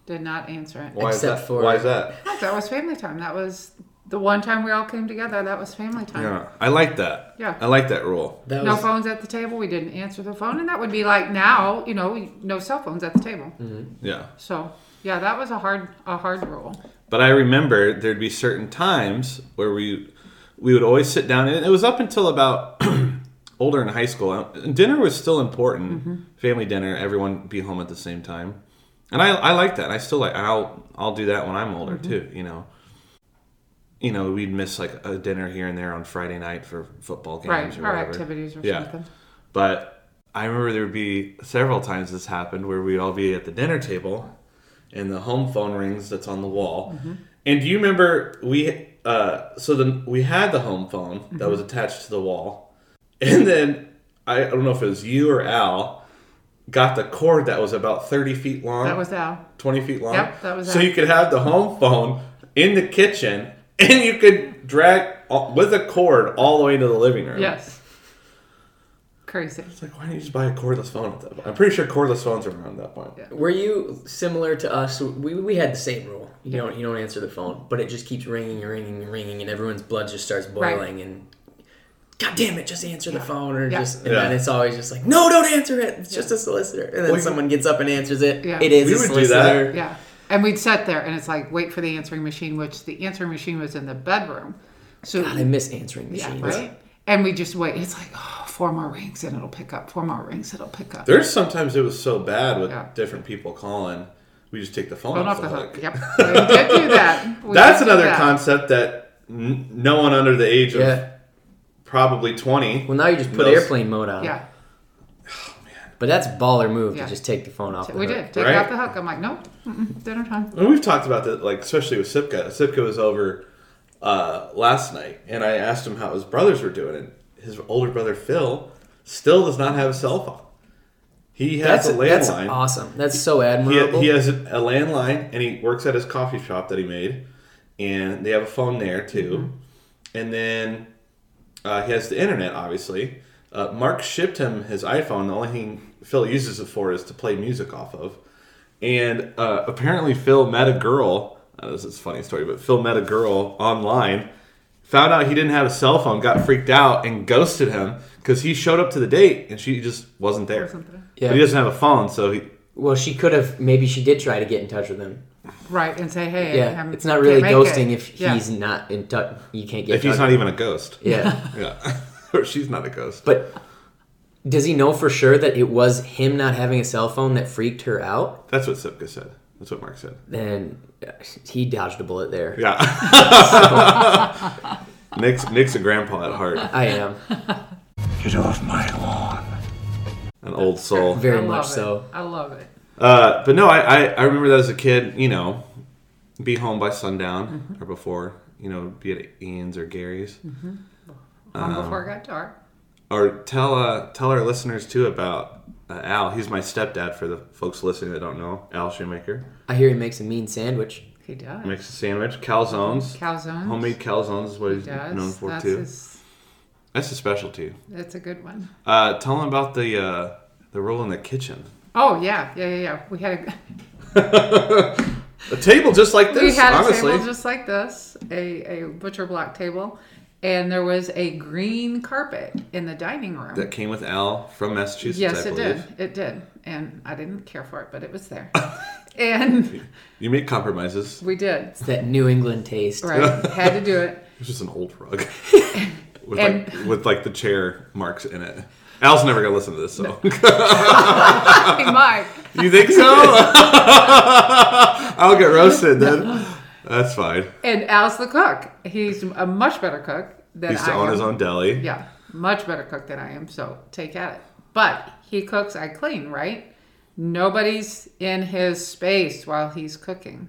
Did not answer it. Why is Except that? for- Why is that? No, that was family time. That was the one time we all came together. That was family time. Yeah, I like that. Yeah. I like that rule. That No was, phones at the table. We didn't answer the phone, and that would be like now. You know, no cell phones at the table. Mm-hmm. Yeah. So yeah, that was a hard a hard rule. But I remember there'd be certain times where we we would always sit down, and it was up until about <clears throat> older in high school. Dinner was still important, family dinner. Everyone be home at the same time, and I I like that. I still like. I'll I'll do that when I'm older too. You know. You know, we'd miss like a dinner here and there on Friday night for football games Right, or activities or Yeah. something. But I remember there would be several times this happened where we'd all be at the dinner table and the home phone rings that's on the wall. Mm-hmm. And do you remember we uh so then we had the home phone that Mm-hmm. was attached to the wall. And then I don't know if it was you or Al, got the cord that was about 30 feet long. That was Al. 20 feet long. Yep, that was So Al. you could have the home phone in the kitchen and you could drag with a cord all the way to the living room. Yes. Crazy. It's like, why don't you just buy a cordless phone at that point? I'm pretty sure cordless phones are around that point. Were you similar to us? We, we had the same rule. You don't you don't answer the phone, but it just keeps ringing and ringing and ringing, and everyone's blood just starts Right. boiling. And God damn it, just answer the phone, or Yeah. just and Yeah. then it's always just like, no, don't answer it. It's just a solicitor, and then Well, someone gets up and answers it. Yeah. It is We a would do that. solicitor. Yeah. And we'd sit there and it's like, wait for the answering machine, which the answering machine was in the bedroom. So, God, I miss answering yeah, machines. right? And we just wait. It's like, oh, four more rings and it'll pick up. Four more rings, it'll pick up. There's sometimes it was so bad with Yeah. different people calling, we just take the phone, Phone off, off the the hook. hook. Yep. We did do <laughs> that. We That's another that. concept that n- no one under the age of Yeah. probably 20. Well, now you just put knows- airplane mode on. Yeah. <sighs> But that's baller move Yeah. to just take the phone off. The We hook. did. Take Right? it off the hook. I'm like, nope. Dinner time. And we've talked about that, like especially with Sipka. Sipka was over uh, last night, and I asked him how his brothers were doing, and his older brother Phil still does not have a cell phone. He has That's a that's landline. awesome. That's so admirable. he has a landline, and he works at his coffee shop that he made, and they have a phone there too. And then uh, he has the internet, obviously. Uh, Mark shipped him his iPhone. The only thing Phil uses it for is to play music off of. And uh, apparently, Phil met a girl. Uh, this is a funny story, but Phil met a girl online, found out he didn't have a cell phone, got freaked out, and ghosted him because he showed up to the date and she just wasn't there. Wasn't there. Yeah. But he doesn't have a phone, so he. well, she could have. Maybe she did try to get in touch with him. Right. And say, hey, Yeah, I'm, it's not really ghosting it. if Yeah. he's not in touch. You can't get. If he's not with even a ghost. Yeah. <laughs> <laughs> Yeah. or she's not a ghost. But does he know for sure that it was him not having a cell phone that freaked her out? That's what Sipka said. That's what Mark said. Then uh, he dodged a bullet there. Yeah. <laughs> Nick's Nick's a grandpa at heart, I am Get off my lawn. an old soul. <laughs> very I love much it. so. I love it. Uh, but no, I, I I remember that as a kid. You know, be home by sundown Mm-hmm. or before. You know, be at Ian's or Gary's. Long Um, before it got dark. Or tell uh, tell our listeners too about uh, Al. He's my stepdad for the folks listening that don't know. Al Shoemaker I hear he makes a mean sandwich. He does. makes a sandwich. Calzones. Calzones. Homemade calzones is what He he's does. known for that's too. His, That's a specialty. that's a good one. Uh, tell him about the uh, the rule in the kitchen. Oh yeah, yeah, yeah, yeah. We had a <laughs> A table just like this. we had a table just like this, a, a butcher block table, and there was a green carpet in the dining room. that came with Al from Massachusetts. yes, I it believe. did. It did, and I didn't care for it, but it was there, <laughs> and You make compromises. we did. It's that New England taste. Right, had to do it. <laughs> It's just an old rug <laughs> with And- like with like the chair marks in it. Al's never gonna listen to this, so Hey, Mike. you think so? I'll get roasted then. That's fine. And Al's the cook. He's a much better cook than He used to I own am. his own deli. Yeah, much better cook than I am. So take at it. But he cooks, I clean, right? Nobody's in his space while he's cooking.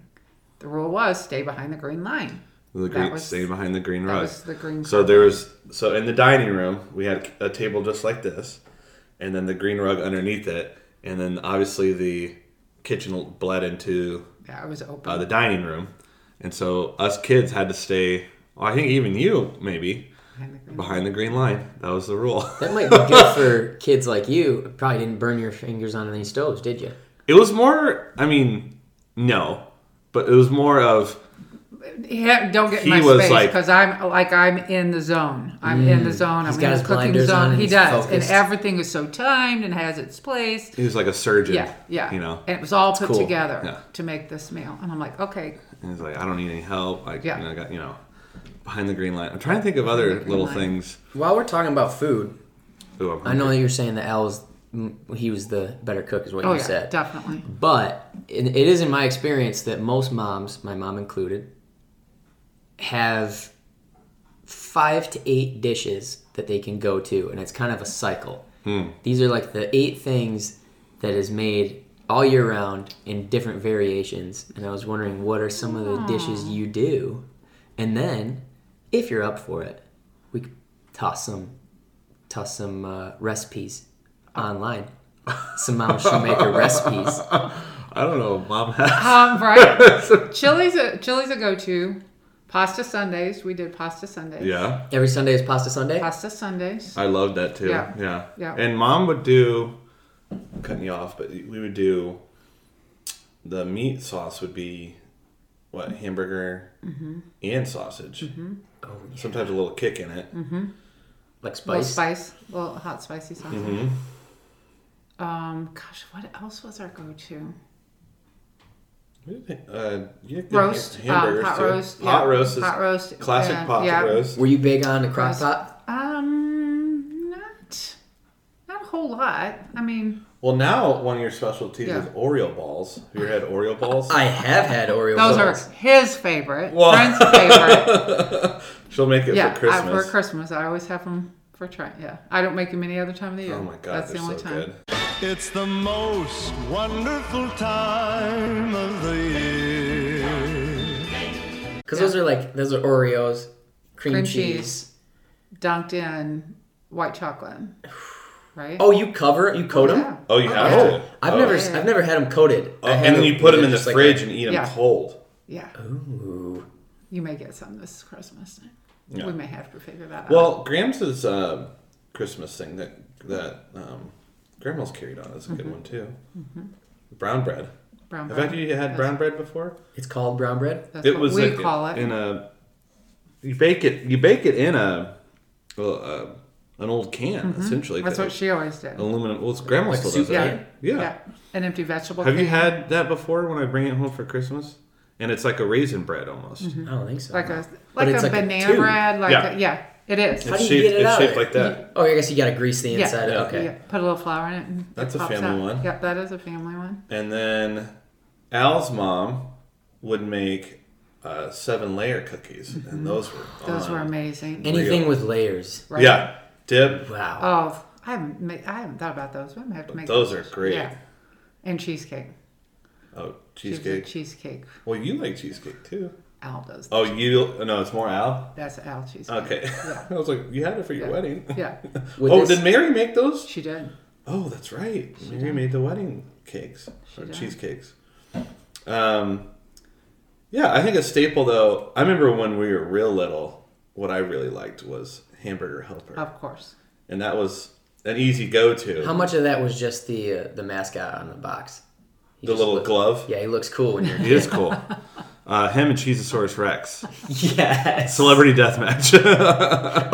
The rule was stay behind the green line. The green, was- staying behind the green rug. the green So there was so in the dining room we had a table just like this, and then the green rug underneath it, and then obviously the kitchen bled into Yeah, it was open. uh, the dining room, and so us kids had to stay. Well, I think even you maybe behind the green behind the green line. That was the rule. <laughs> That might be good <laughs> for kids like you. Probably didn't burn your fingers on any stoves, did you? It was more. I mean, no, but it was more of Yeah, don't get in He my was space like- because I'm like I'm in the zone. I'm in the zone. He's I'm got in his the cooking blinders on zone. and He he's does, focused. and everything is so timed and has its place. he was like a surgeon. Yeah, yeah. You know, and it was all put cool. together Yeah. to make this meal. And I'm like, okay, and he's like, I don't need any help. Like, Yeah. you know, I got you know, behind the green line. I'm trying to think of other little line. things. While we're talking about food, Ooh, I'm I know that you're saying that Al was mm, he was the better cook, is what oh you yeah, said. definitely. But it, it is in my experience that most moms, my mom included, have five to eight dishes that they can go to, and it's kind of a cycle. These are like the eight things that is made all year round in different variations. And I was wondering, what are some of the dishes you do? And then, if you're up for it, we could toss some toss some uh, recipes online. Some Mama Shoemaker <laughs> recipes. I don't know. Mom has. Um, right. <laughs> chili's a chili's a go-to. Pasta Sundays. We did pasta Sundays. Yeah, Every Sunday is Pasta Sunday. Pasta Sundays. I loved that too. Yeah. yeah, Yeah. And mom would do. I'm cutting you off, but we would do. The meat sauce would be, what hamburger Mm-hmm. and sausage. Oh, yeah. Sometimes a little kick in it. Like little spice. spice, little hot spicy sauce. Mm-hmm. Um, gosh, what else was our go-to? Uh, yeah, good Roast, ha- hamburgers um, hot too. roast, Hot yeah, roast is hot roast, classic and- pot yeah. roast. Were you big on the crock Roast. pot? Um, not, not a whole lot. I mean, Well, now one of your specialties Yeah. is Oreo balls. Have you ever had Oreo balls? I have had Oreo those balls. are his favorite, Well- friend's favorite. <laughs> She'll make it yeah, for Christmas. I, for Christmas, I always have them for try. Yeah, I don't make them any other time of the year. Oh my god, that's the only so time. good. It's the most wonderful time of the year. Because those are like those are Oreos, cream, Cream cheese. cheese. Dunked in white chocolate, right? Oh, you cover you coat them. yeah. Oh, you have Oh, to. I've Oh. never I've never had them coated. Oh, I had and then you put them in the just like fridge a- and eat them Yeah. cold. Yeah, Ooh. you may get some this Christmas. Yeah. We may have to figure that out. Well, Graham's uh, Christmas thing that that um, Grandma's carried on is a good one too. Brown bread. brown bread. Have you had brown bread before? It's called brown bread. That's it what was we like call it. in a. You bake it. You bake it in a, well, uh, an old can essentially. Mm-hmm. That's what she always did. Aluminum. Well, it's Grandma Like still soup does it. Yeah. right? Yeah. yeah, an empty vegetable. Have you can. had that before? When I bring it home for Christmas, and it's like a raisin bread almost. I don't think so. like a But like it's a like a banana tube. bread? Like Yeah. a, yeah, it is. How It's do you shaped, get it it's out? shaped like that. oh, I guess you got to grease the Yeah. inside. Yeah. Okay. Yeah, put a little flour in it. And That's it a family out. one. Yep, that is a family one. And then Al's mom would make uh, seven layer cookies, and those were Mm-hmm. Those were amazing. Anything Real. with layers. right? Yeah, dip. Wow. Oh, I haven't made, I haven't thought about those. We might have to make Those those. are great. Yeah, and cheesecake. Oh, She was a cheesecake. cheesecake. Well, you like cheesecake too. Al does. Oh, you? No, it's more Al. That's Al cheesecake. Okay. Yeah. <laughs> I was like, you had it for your Yeah. wedding. Yeah, <laughs> With oh, this- did Mary make those? she did. Oh, that's right. Mary made the wedding cakes or did. cheesecakes. Um, yeah, I think a staple though. I remember when we were real little. What I really liked was hamburger helper, Of course. and that was an easy go-to. How much of that was just the uh, the mascot on the box? He the little look- glove. Yeah, he looks cool when you're. He is cool. <laughs> Uh, him and Cheesasaurus Rex. <laughs> yes. Celebrity death match. <laughs>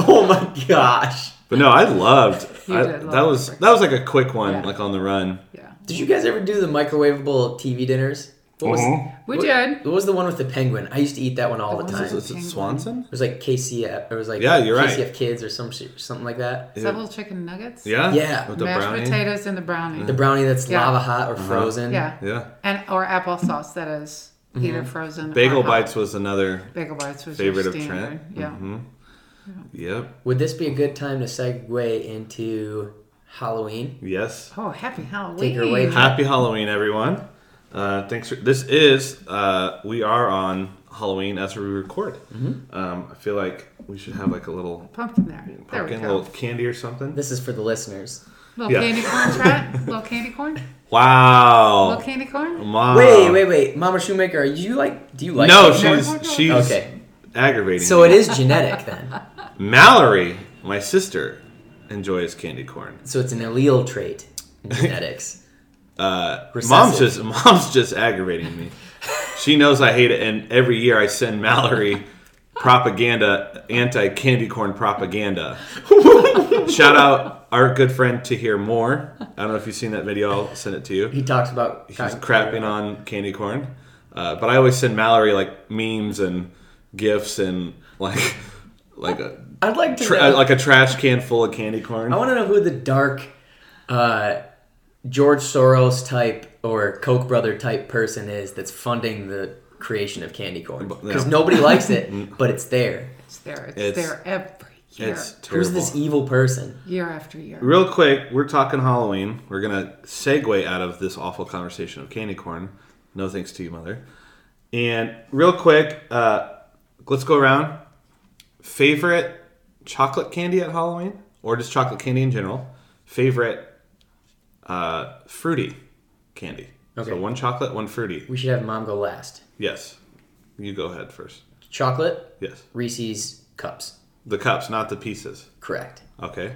Oh my gosh. but no, I loved. You I, did love that was that was like a quick one, Yeah. like on the run. Yeah, Did you guys ever do the microwavable TV dinners? What was, we what, did. What was the one with the penguin? I used to eat that one all the The time. one Is It it was like KCF. It was like Yeah, you're right. KCF Kids or some shit, something like that. Is that little chicken nuggets? Yeah. Yeah. With the Mashed brownie. potatoes and the brownie. The brownie that's Yeah. lava hot or frozen. yeah. Yeah. and or applesauce that is either frozen. or Bagel hot. bites was another. Bagel bites was favorite of. Trent. Yeah. Mhm. Yep. Would this be a good time to segue into Halloween? Yes. Oh, happy Halloween! Take her away. Happy Halloween, everyone. Uh, thanks for this. Is uh, we are on Halloween as we record. Mm-hmm. Um, I feel like we should have like a little Pumpkin there. There we pumpkin, go. little candy or something. This is for the listeners. Little Yeah. candy corn, <laughs> Trent. Little candy corn. Wow. Little candy corn. Mom. Wait, wait, wait. Mama Shoemaker, are you like? Do you like? no, candy? she's she's Okay. aggravating. So me. it is genetic then. <laughs> Mallory, my sister, enjoys candy corn. So it's an allele trait in <laughs> genetics. Uh, Recessive. mom's just mom's just aggravating me. She knows I hate it, and every year I send Mallory propaganda, anti candy corn propaganda. <laughs> Shout out our good friend to hear more. I don't know if you've seen that video. I'll send it to you. He talks about He's crapping on candy corn, uh, but I always send Mallory like memes and gifts and like like a I'd like to tra- like a trash can full of candy corn. I want to know who the dark uh, George Soros type or Koch brother type person is that's funding the creation of candy corn because Yeah. nobody likes it, <laughs> but it's there. It's there. It's, It's- there every year. It's Who's this evil person? year after year. Real quick, we're talking Halloween. We're gonna segue out of this awful conversation of candy corn. No thanks to you, mother. And real quick, uh, let's go around. Favorite chocolate candy at Halloween? or just chocolate candy in general, favorite uh, fruity candy. Okay. So one chocolate, one fruity. We should have mom go last. Yes. You go ahead first. Chocolate, Yes. Reese's cups. The cups, not the pieces. Correct. Okay.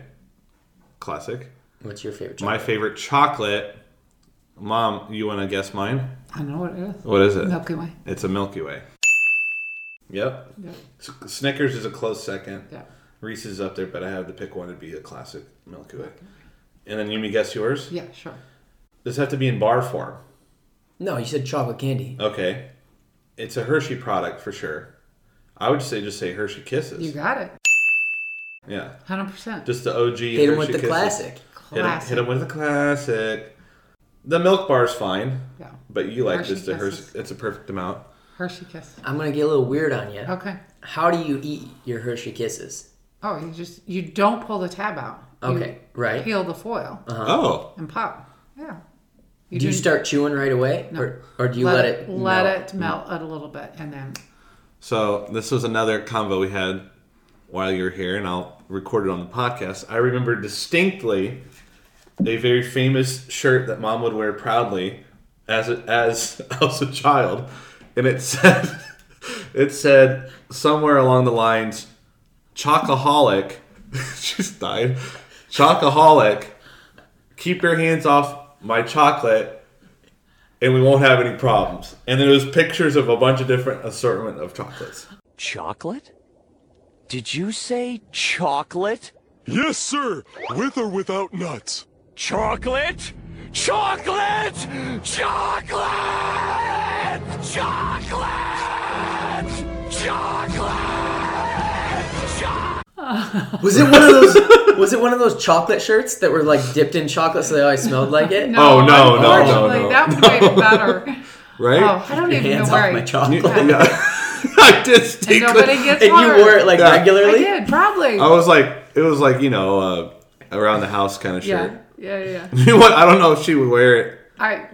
Classic. What's your favorite My favorite chocolate. Mom, you want to guess mine? I don't know what it is. What is it? Milky Way. It's a Milky Way. Yep. Yeah. S- Snickers is a close second. Yeah. Reese's is up there, but I have to pick one to be a classic Milky Way. And then you may guess yours? Yeah, sure. Does it have to be in bar form? No, you said chocolate candy. Okay. It's a Hershey product for sure. I would say just say Hershey Kisses. You got it. yeah. 100%. Just the OG Hit him with the Kisses. classic. Hit him, Classic. hit him with the classic. The milk bar's fine, Yeah. but you like Hershey just the Hershey. Kisses. It's a perfect amount. Hershey Kiss. I'm gonna get a little weird on you. Okay. How do you eat your Hershey Kisses? Oh, you just, you don't pull the tab out. You Okay, right. Peel the foil uh-huh. Oh. and pop. Yeah. Do you start chewing right away, No. or, or do you let, it? let melt? it melt a little bit and then So this was another convo we had while you were here, and I'll record it on the podcast. I remember distinctly a very famous shirt that mom would wear proudly as a, as <laughs> I was a child, and it said <laughs> it said somewhere along the lines, "Chocoholic." <laughs> She's died. Chocoholic. Keep your hands off my chocolate and we won't have any problems. And then it was pictures of a bunch of different assortment of chocolates. Chocolate? Did you say chocolate? Yes, sir. With or without nuts. Chocolate? Chocolate! Chocolate! Chocolate! Chocolate! <laughs> Was it one of those? was it one of those chocolate shirts that were like dipped in chocolate so they always smelled like it? Oh, no, no, no, no. that would make it better. <laughs> Right? Oh, I don't Your even know where I my chocolate. Yeah. <laughs> I distinctly. And nobody gets and you wore it like Yeah. I did, probably. I was like, it was like, you know, uh, around the house kind of shirt. yeah, yeah, yeah. You know what? I don't know if she would wear it. I,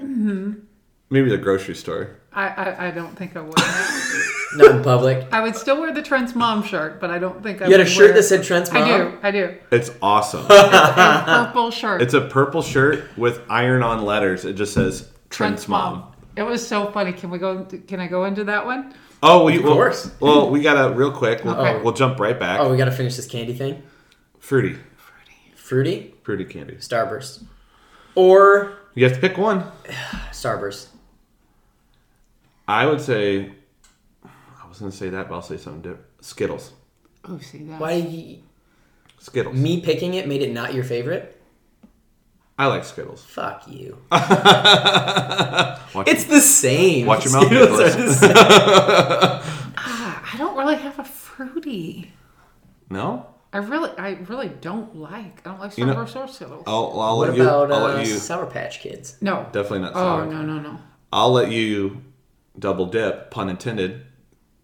Maybe the grocery store. I, I, I don't think I would. <laughs> Not in public. I would still wear the Trent's mom shirt, but I don't think I You had a would shirt wear- that said Trent's mom. I do, I do. It's awesome. A <laughs> purple shirt. it's a purple shirt with iron-on letters. It just says Trent's mom. It was so funny. Can we go? Can I go into that one? Oh, we, Of well- course. Well, we gotta real quick. We'll, Okay. we'll jump right back. Oh, we got to finish this candy thing. Fruity, Fruity, fruity candy. Starburst, or You have to pick one. <sighs> Starburst. I would say. I was gonna say that, but I'll say something different. Skittles. Oh, see that? Why? You, Skittles. me picking it made it not your favorite. I like Skittles. Fuck you. <laughs> Watch, It's the same. Watch your mouth, Skittles are Nicholas. the same. <laughs> Ah, I don't really have a fruity. no. I really, I really don't like. I don't like You know- Starburst or Skittles. I'll, I'll What let you. about I'll uh, let you. Sour Patch Kids? no. Definitely not Oh sour. no no no. I'll let you double dip, pun intended.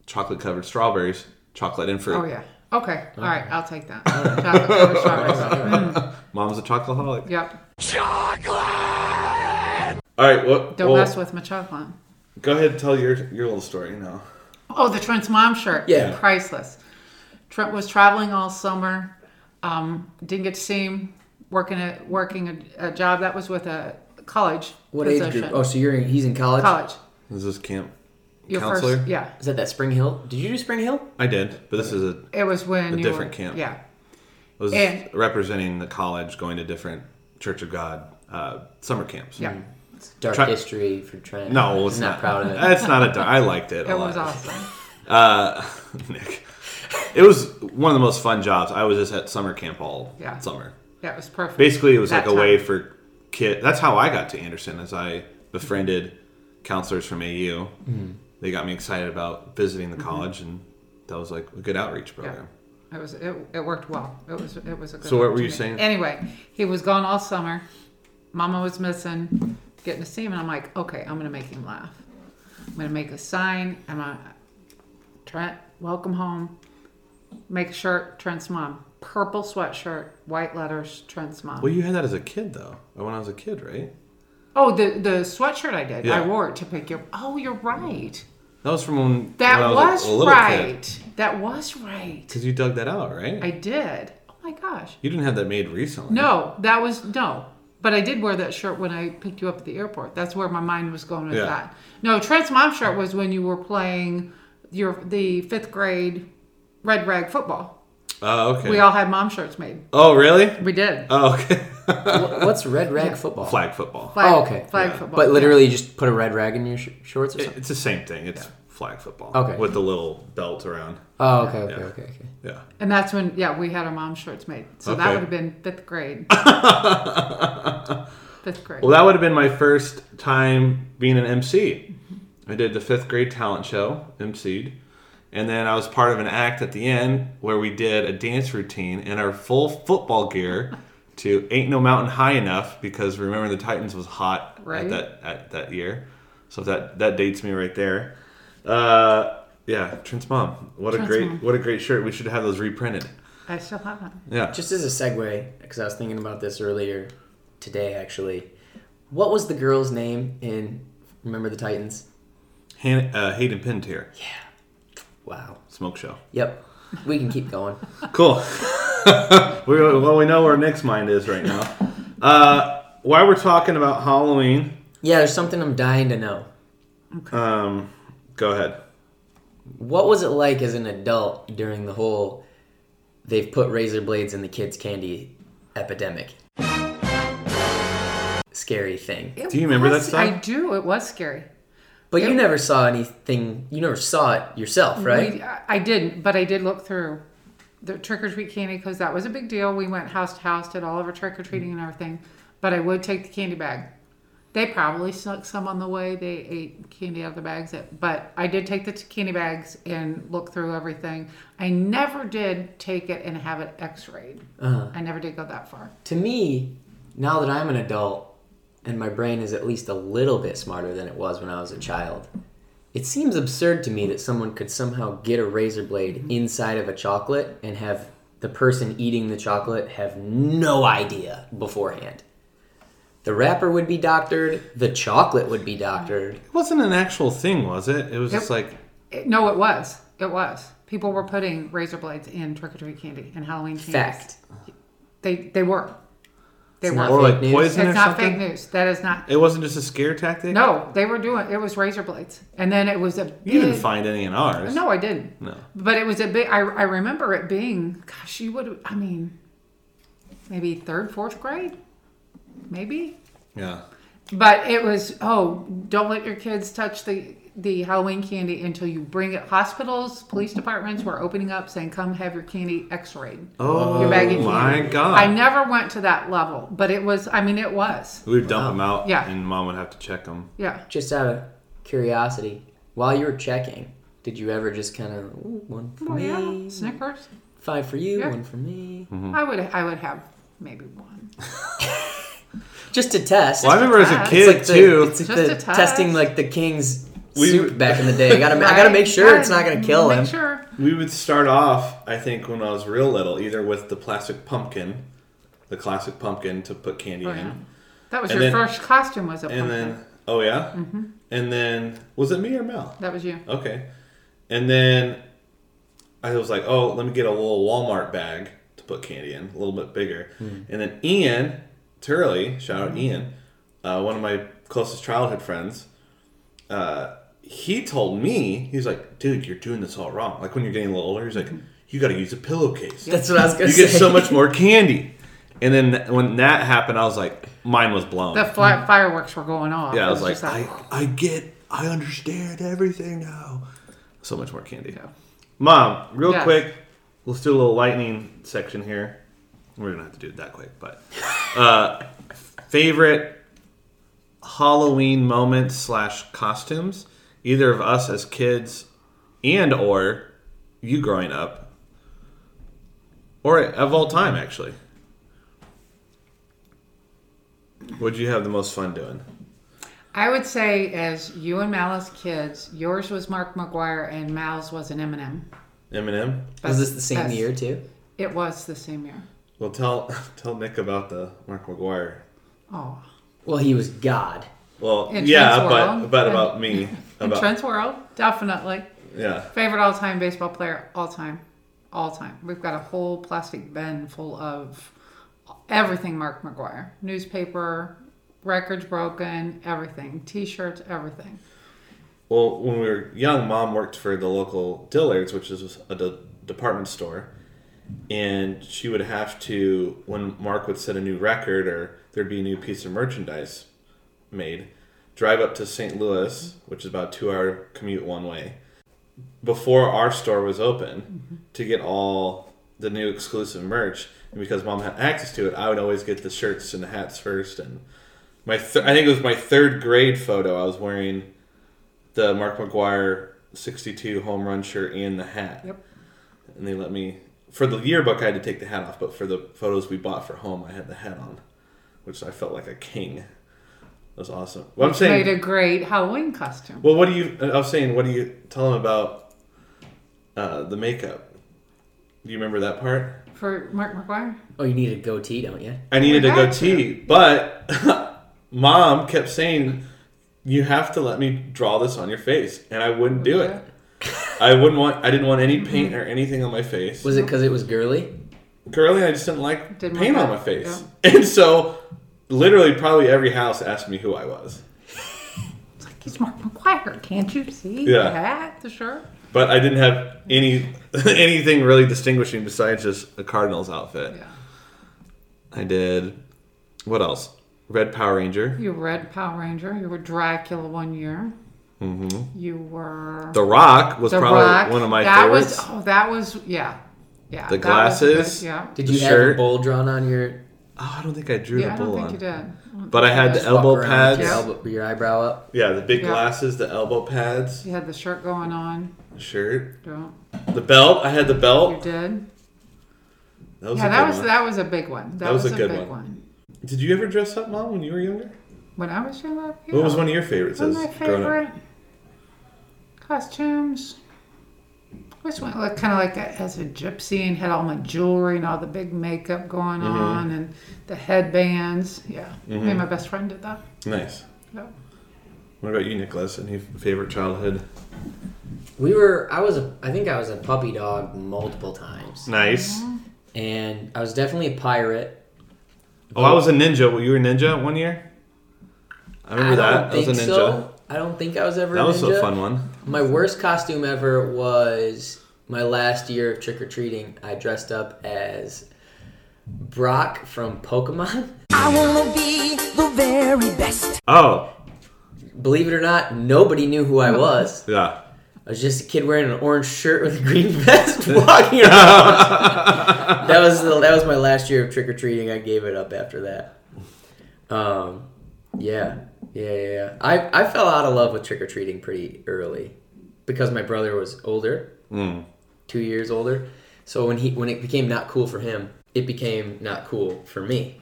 Chocolate covered strawberries, chocolate and fruit. Oh yeah. Okay. All right. I'll take that. Chocolate covered strawberries. <laughs> Mm, Mom's a chocoholic. Yep. Chocolate. All right. What? Don't well, mess with my chocolate. Go ahead and tell your your little story now. Oh, the Trent's mom shirt. Yeah. Priceless. Trent was traveling all summer. Um, didn't get to see him working a working a, a job that was with a college. What age group? Oh, so you're in, he's in college. college. Is this camp Your counselor? first, yeah. Is that that Spring Hill? Did you do Spring Hill? I did, but this is a It was when A you different were, camp. Yeah. it was And- representing the college going to different Church of God uh, summer camps. Yeah. It's Dark Try- history for Trent. No, it's He's not. not proud of it. That's not a. I liked it. a <laughs> It was lot. awesome. <laughs> Uh, <laughs> Nick, it was one of the most fun jobs. I was just at summer camp all Yeah. summer. Yeah, it was perfect. Basically, it was That like a way time. for kid. That's how I got to Anderson, as I befriended counselors from AU. Mm-hmm. They got me excited about visiting the college, and that was like a good outreach Yeah. program. It was it, it worked well. It was it was a good. So what were you saying? Anyway, he was gone all summer. Mama was missing. Getting to see him, and I'm like, okay, I'm gonna make him laugh. I'm gonna make a sign. I'm gonna Trent, welcome home. Make a shirt, Trent's mom. Purple sweatshirt, white letters, Trent's mom. Well, you had that as a kid, though. When I was a kid, right? Oh, the the sweatshirt I did. Yeah. I wore it to pick you. up. Oh, you're right. That was from when, That when I was, was a, a little right. That was right. Because you dug that out, right? I did. Oh my gosh. You didn't have that made recently. No, that was no. But I did wear that shirt when I picked you up at the airport. That's where my mind was going with Yeah. that. No, Trent's mom shirt was when you were playing your the fifth grade red rag football. Oh, okay. We all had mom shirts made. Oh, really? We did. Oh, okay. <laughs> Wh- What's red rag football? Flag football. Flag, oh, okay. Flag Yeah. football. But literally, you just put a red rag in your sh- shorts or something. It's the same thing. It's flag football. Okay. With the little belt around. Oh, okay, okay, Yeah. okay, okay. Yeah. And that's when, yeah, we had our mom shirts made. So that would have been fifth grade. <laughs> fifth grade. Well, that would have been my first time being an MC. Mm-hmm. I did the fifth grade talent show, MC'd. And then I was part of an act at the end where we did a dance routine in our full football gear <laughs> to Ain't No Mountain High Enough because remember the Titans was hot Right. at that at that year. So that that dates me right there. Uh, yeah, Trent's mom. What a great mom. what a great shirt. We should have those reprinted. I still have them. Yeah. Just as a segue, because I was thinking about this earlier today, actually. What was the girl's name in Remember the Titans? Han- uh, Hayden Panettiere. Yeah. Wow. Smoke show. Yep. We can keep going. Cool. <laughs> <laughs> we, well, we know where Nick's mind is right now. Uh, while we're talking about Halloween, Yeah, there's something I'm dying to know. um, go ahead. What was it like as an adult during the whole they've put razor blades in the kids' candy epidemic? Scary thing. It Do you remember that was- stuff? I do. It was scary. But you never saw anything, you never saw it yourself, right? We, I I didn't, but I did look through the trick or treat candy because that was a big deal. We went house to house, did all of our trick or treating and everything. But I would take the candy bag. They probably snuck some on the way. They ate candy out of the bags. But I did take the candy bags and look through everything. I never did take it and have it X-rayed. Uh-huh. I never did go that far. To me, now that I'm an adult and my brain is at least a little bit smarter than it was when I was a child, it seems absurd to me that someone could somehow get a razor blade inside of a chocolate and have the person eating the chocolate have no idea beforehand. The wrapper would be doctored, the chocolate would be doctored. It wasn't an actual thing, was it? It was just like It, no, it was. It was. People were putting razor blades in trick or treat candy and Halloween candy. Fact. They they were. They It's were. not or fake like news. poison It's or not something. fake news. That is not. It wasn't just a scare tactic. No, they were doing. It was razor blades, and then it was a. you didn't find any in ours. No, I didn't. No. But it was a big. I, I remember it being. Gosh, you would. I mean, maybe third, fourth grade, maybe. Yeah. But it was. Oh, don't let your kids touch the the Halloween candy until you bring it. Hospitals, police departments were opening up, saying, "Come have your candy X-rayed." Oh your baggy my candy. god. I never went to that level, but it was. I mean, it was. We would dump them out, Yeah. and mom would have to check them. Yeah. Just out of curiosity, while you were checking, did you ever just kind of one for Oh me, yeah. Snickers. five for you, Yeah. one for me, Mm-hmm. I would. I would have maybe one. <laughs> just to test? Well, I remember as a test. kid It's like the, too. It's like Just the a test. testing like the king's We- suit back in the day. I gotta, I gotta make sure it's not gonna kill Make him. sure. We would start off, I think, when I was real little, either with the plastic pumpkin, the classic pumpkin to put candy Oh, in, yeah. That was And your then- first costume, was it? and pumpkin? then oh yeah, and then was it me or Mel? that was you. Okay, and then I was like, oh, let me get a little Walmart bag to put candy in, a little bit bigger, and then Ian Turley, shout out Ian, uh, one of my closest childhood friends. Uh, he told me he was like, "Dude, you're doing this all wrong. Like when you're getting a little older, he's like, you got to use a pillowcase. That's what I was gonna you say. get so much more candy." And then when that happened, I was like, mine was blown. The fly- fireworks were going off. yeah, I It was like, just I, I get, I understand everything now. So much more candy. Yeah. Mom, real Yes. quick, let's do a little lightning section here. We're gonna have to do it that quick, but uh, favorite Halloween moments slash costumes, either of us as kids, and or you growing up, or of all time actually. What'd you have the most fun doing? I would say, as you and Mal as kids, yours was Mark McGwire and Mal's was an Eminem. Eminem. Was this the same year too? It was the same year. Well, tell <laughs> tell Nick about the Mark McGwire. Oh, Well, he was God. Well, In yeah, but but about me, <laughs> in about Trent's world, definitely yeah. favorite all-time baseball player, all time. all time. We've got a whole plastic bin full of everything Mark McGwire. Newspaper, records broken, everything. T-shirts, everything. Well, when we were young, mom worked for the local Dillard's, which is a de- department store. And she would have to, when Mark would set a new record or there'd be a new piece of merchandise made, drive up to St. Louis, which is about a two hour commute one way, before our store was open mm-hmm. to get all the new exclusive merch. And because mom had access to it, I would always get the shirts and the hats first. And my, th- I think it was my third grade photo. I was wearing the Mark McGwire 62 home run shirt and the hat. Yep. And they let me, for the yearbook, I had to take the hat off, but for the photos we bought for home, I had the hat on, which I felt like a king. That was awesome. What I'm Which saying, made a great Halloween costume. well, what do you, I was saying, what do you tell them about uh, the makeup? Do you remember that part? For Mark McGwire? Oh, you need a goatee, don't you? I needed a had goatee, but <laughs> mom kept saying, "You have to let me draw this on your face," and I wouldn't do it. <laughs> I wouldn't want. I didn't want any paint or anything on my face. Was it because it was girly? Curly, I just didn't like Didn't paint want on my that, face, <laughs> and so literally, probably every house asked me who I was. It's like, he's Mark McGwire. Can't you see Yeah. the hat, the shirt? But I didn't have any <laughs> anything really distinguishing besides just a Cardinals outfit. Yeah. I did. What else? Red Power Ranger. You were Red Power Ranger. You were Dracula one year. Mm-hmm. You were The Rock was The probably Rock. one of my that favorites. Was, oh, that was yeah, yeah. The that was good, glasses. Yeah. Did The you have a bull drawn on your? Oh, I don't think I drew Yeah, I the bull don't think on. you did. But I had the elbow walk around with pads. Your, elbow, your eyebrow up. Yeah, the big Yeah. glasses, the elbow pads, You had the shirt going on. The shirt, Yeah. the belt. I had the belt. You did. That was yeah, a that good was one. that was a big one. That, That was was, a a, good big one. one. Did you ever dress up, mom, when you were younger? When I was younger, yeah. What was one of your favorites One of my growing up? favorite costumes. Which one? Like, kind of like a, as a gypsy and had all my jewelry and all the big makeup going Mm-hmm. on and the headbands. Yeah, me Mhm. and my best friend did that. Nice. Yeah. What about you, Nicholas? Any favorite childhood? We were. I was a. I think I was a puppy dog multiple times. Nice. And I was definitely a pirate. Oh, I was a ninja. Well, you were a ninja one year. I remember I that. I was a ninja. so. I don't think I was ever. That a was a ninja. fun one. My worst costume ever was my last year of trick or treating. I dressed up as Brock from Pokemon. <laughs> I wanna be the very best. Oh, Believe it or not, nobody knew who I was. <laughs> yeah. I was just a kid wearing an orange shirt with a green <laughs> vest, walking around. that was the, that was my last year of trick or treating. I gave it up after that. Um, yeah, yeah, yeah. yeah. I I fell out of love with trick or treating pretty early because my brother was older, Mm. two years older. So when he when it became not cool for him, it became not cool for me.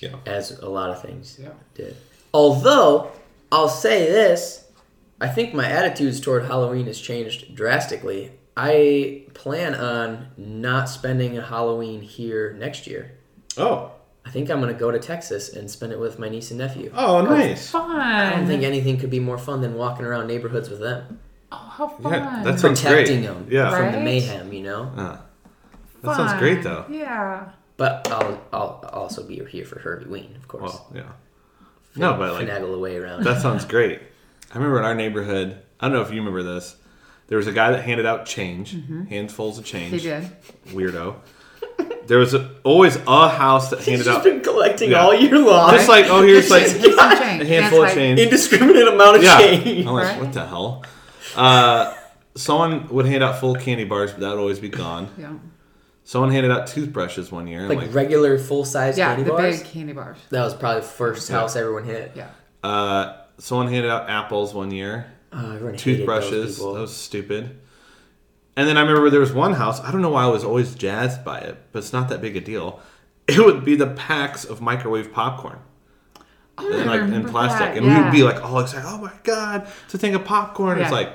Yeah. As a lot of things Yeah. did. Although I'll say this, I think my attitudes toward Halloween has changed drastically. I plan on not spending a Halloween here next year. Oh. I think I'm gonna go to Texas and spend it with my niece and nephew. Oh, nice. Fun. I don't think anything could be more fun than walking around neighborhoods with them, Oh, how fun. Yeah, that sounds great. protecting them Yeah. from the mayhem. You know. Ah. That sounds great, though. Yeah. But I'll I'll also be here for Herbie Ween, of course. Well, yeah. No, but like finagle away around. that <laughs> sounds great. I remember in our neighborhood. I don't know if you remember this. There was a guy that handed out change, handfuls of change. He did. Weirdo. There was a, always a house that <laughs> handed He's out been collecting Yeah. all year long. just like oh here's like Here's some change. a handful That's of like- change. indiscriminate amount of Yeah. change. I'm like, Right. what the hell? Uh, someone would hand out full candy bars, but that would always be gone. Yeah. Someone handed out toothbrushes one year. I'm Like, like, regular full size Yeah, candy the bars. big candy bars. That was probably the first Yeah. house everyone hit. Yeah. uh, someone handed out apples one year. Oh, everyone hated those Toothbrushes. people. That was stupid. And then I remember there was one house. I don't know why I was always jazzed by it, but it's not that big a deal. It would be the packs of microwave popcorn. Oh, in like in plastic, that, and we would be like all excited. Oh my god, it's a thing of popcorn. It's like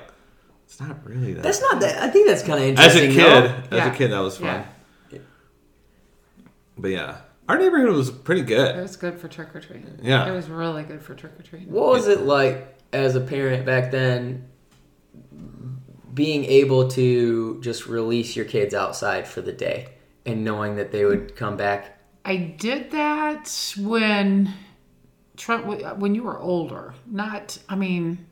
it's not really that. That's not that. I think that's kind of interesting. as a kid, though. as Yeah. a kid, that was fun. Yeah. But yeah, our neighborhood was pretty good. It was good for trick or treating. Yeah. It was really good for trick or treating. What was it like as a parent back then? Being able to just release your kids outside for the day and knowing that they would come back. I did that when Trent, when you were older. Not, I mean,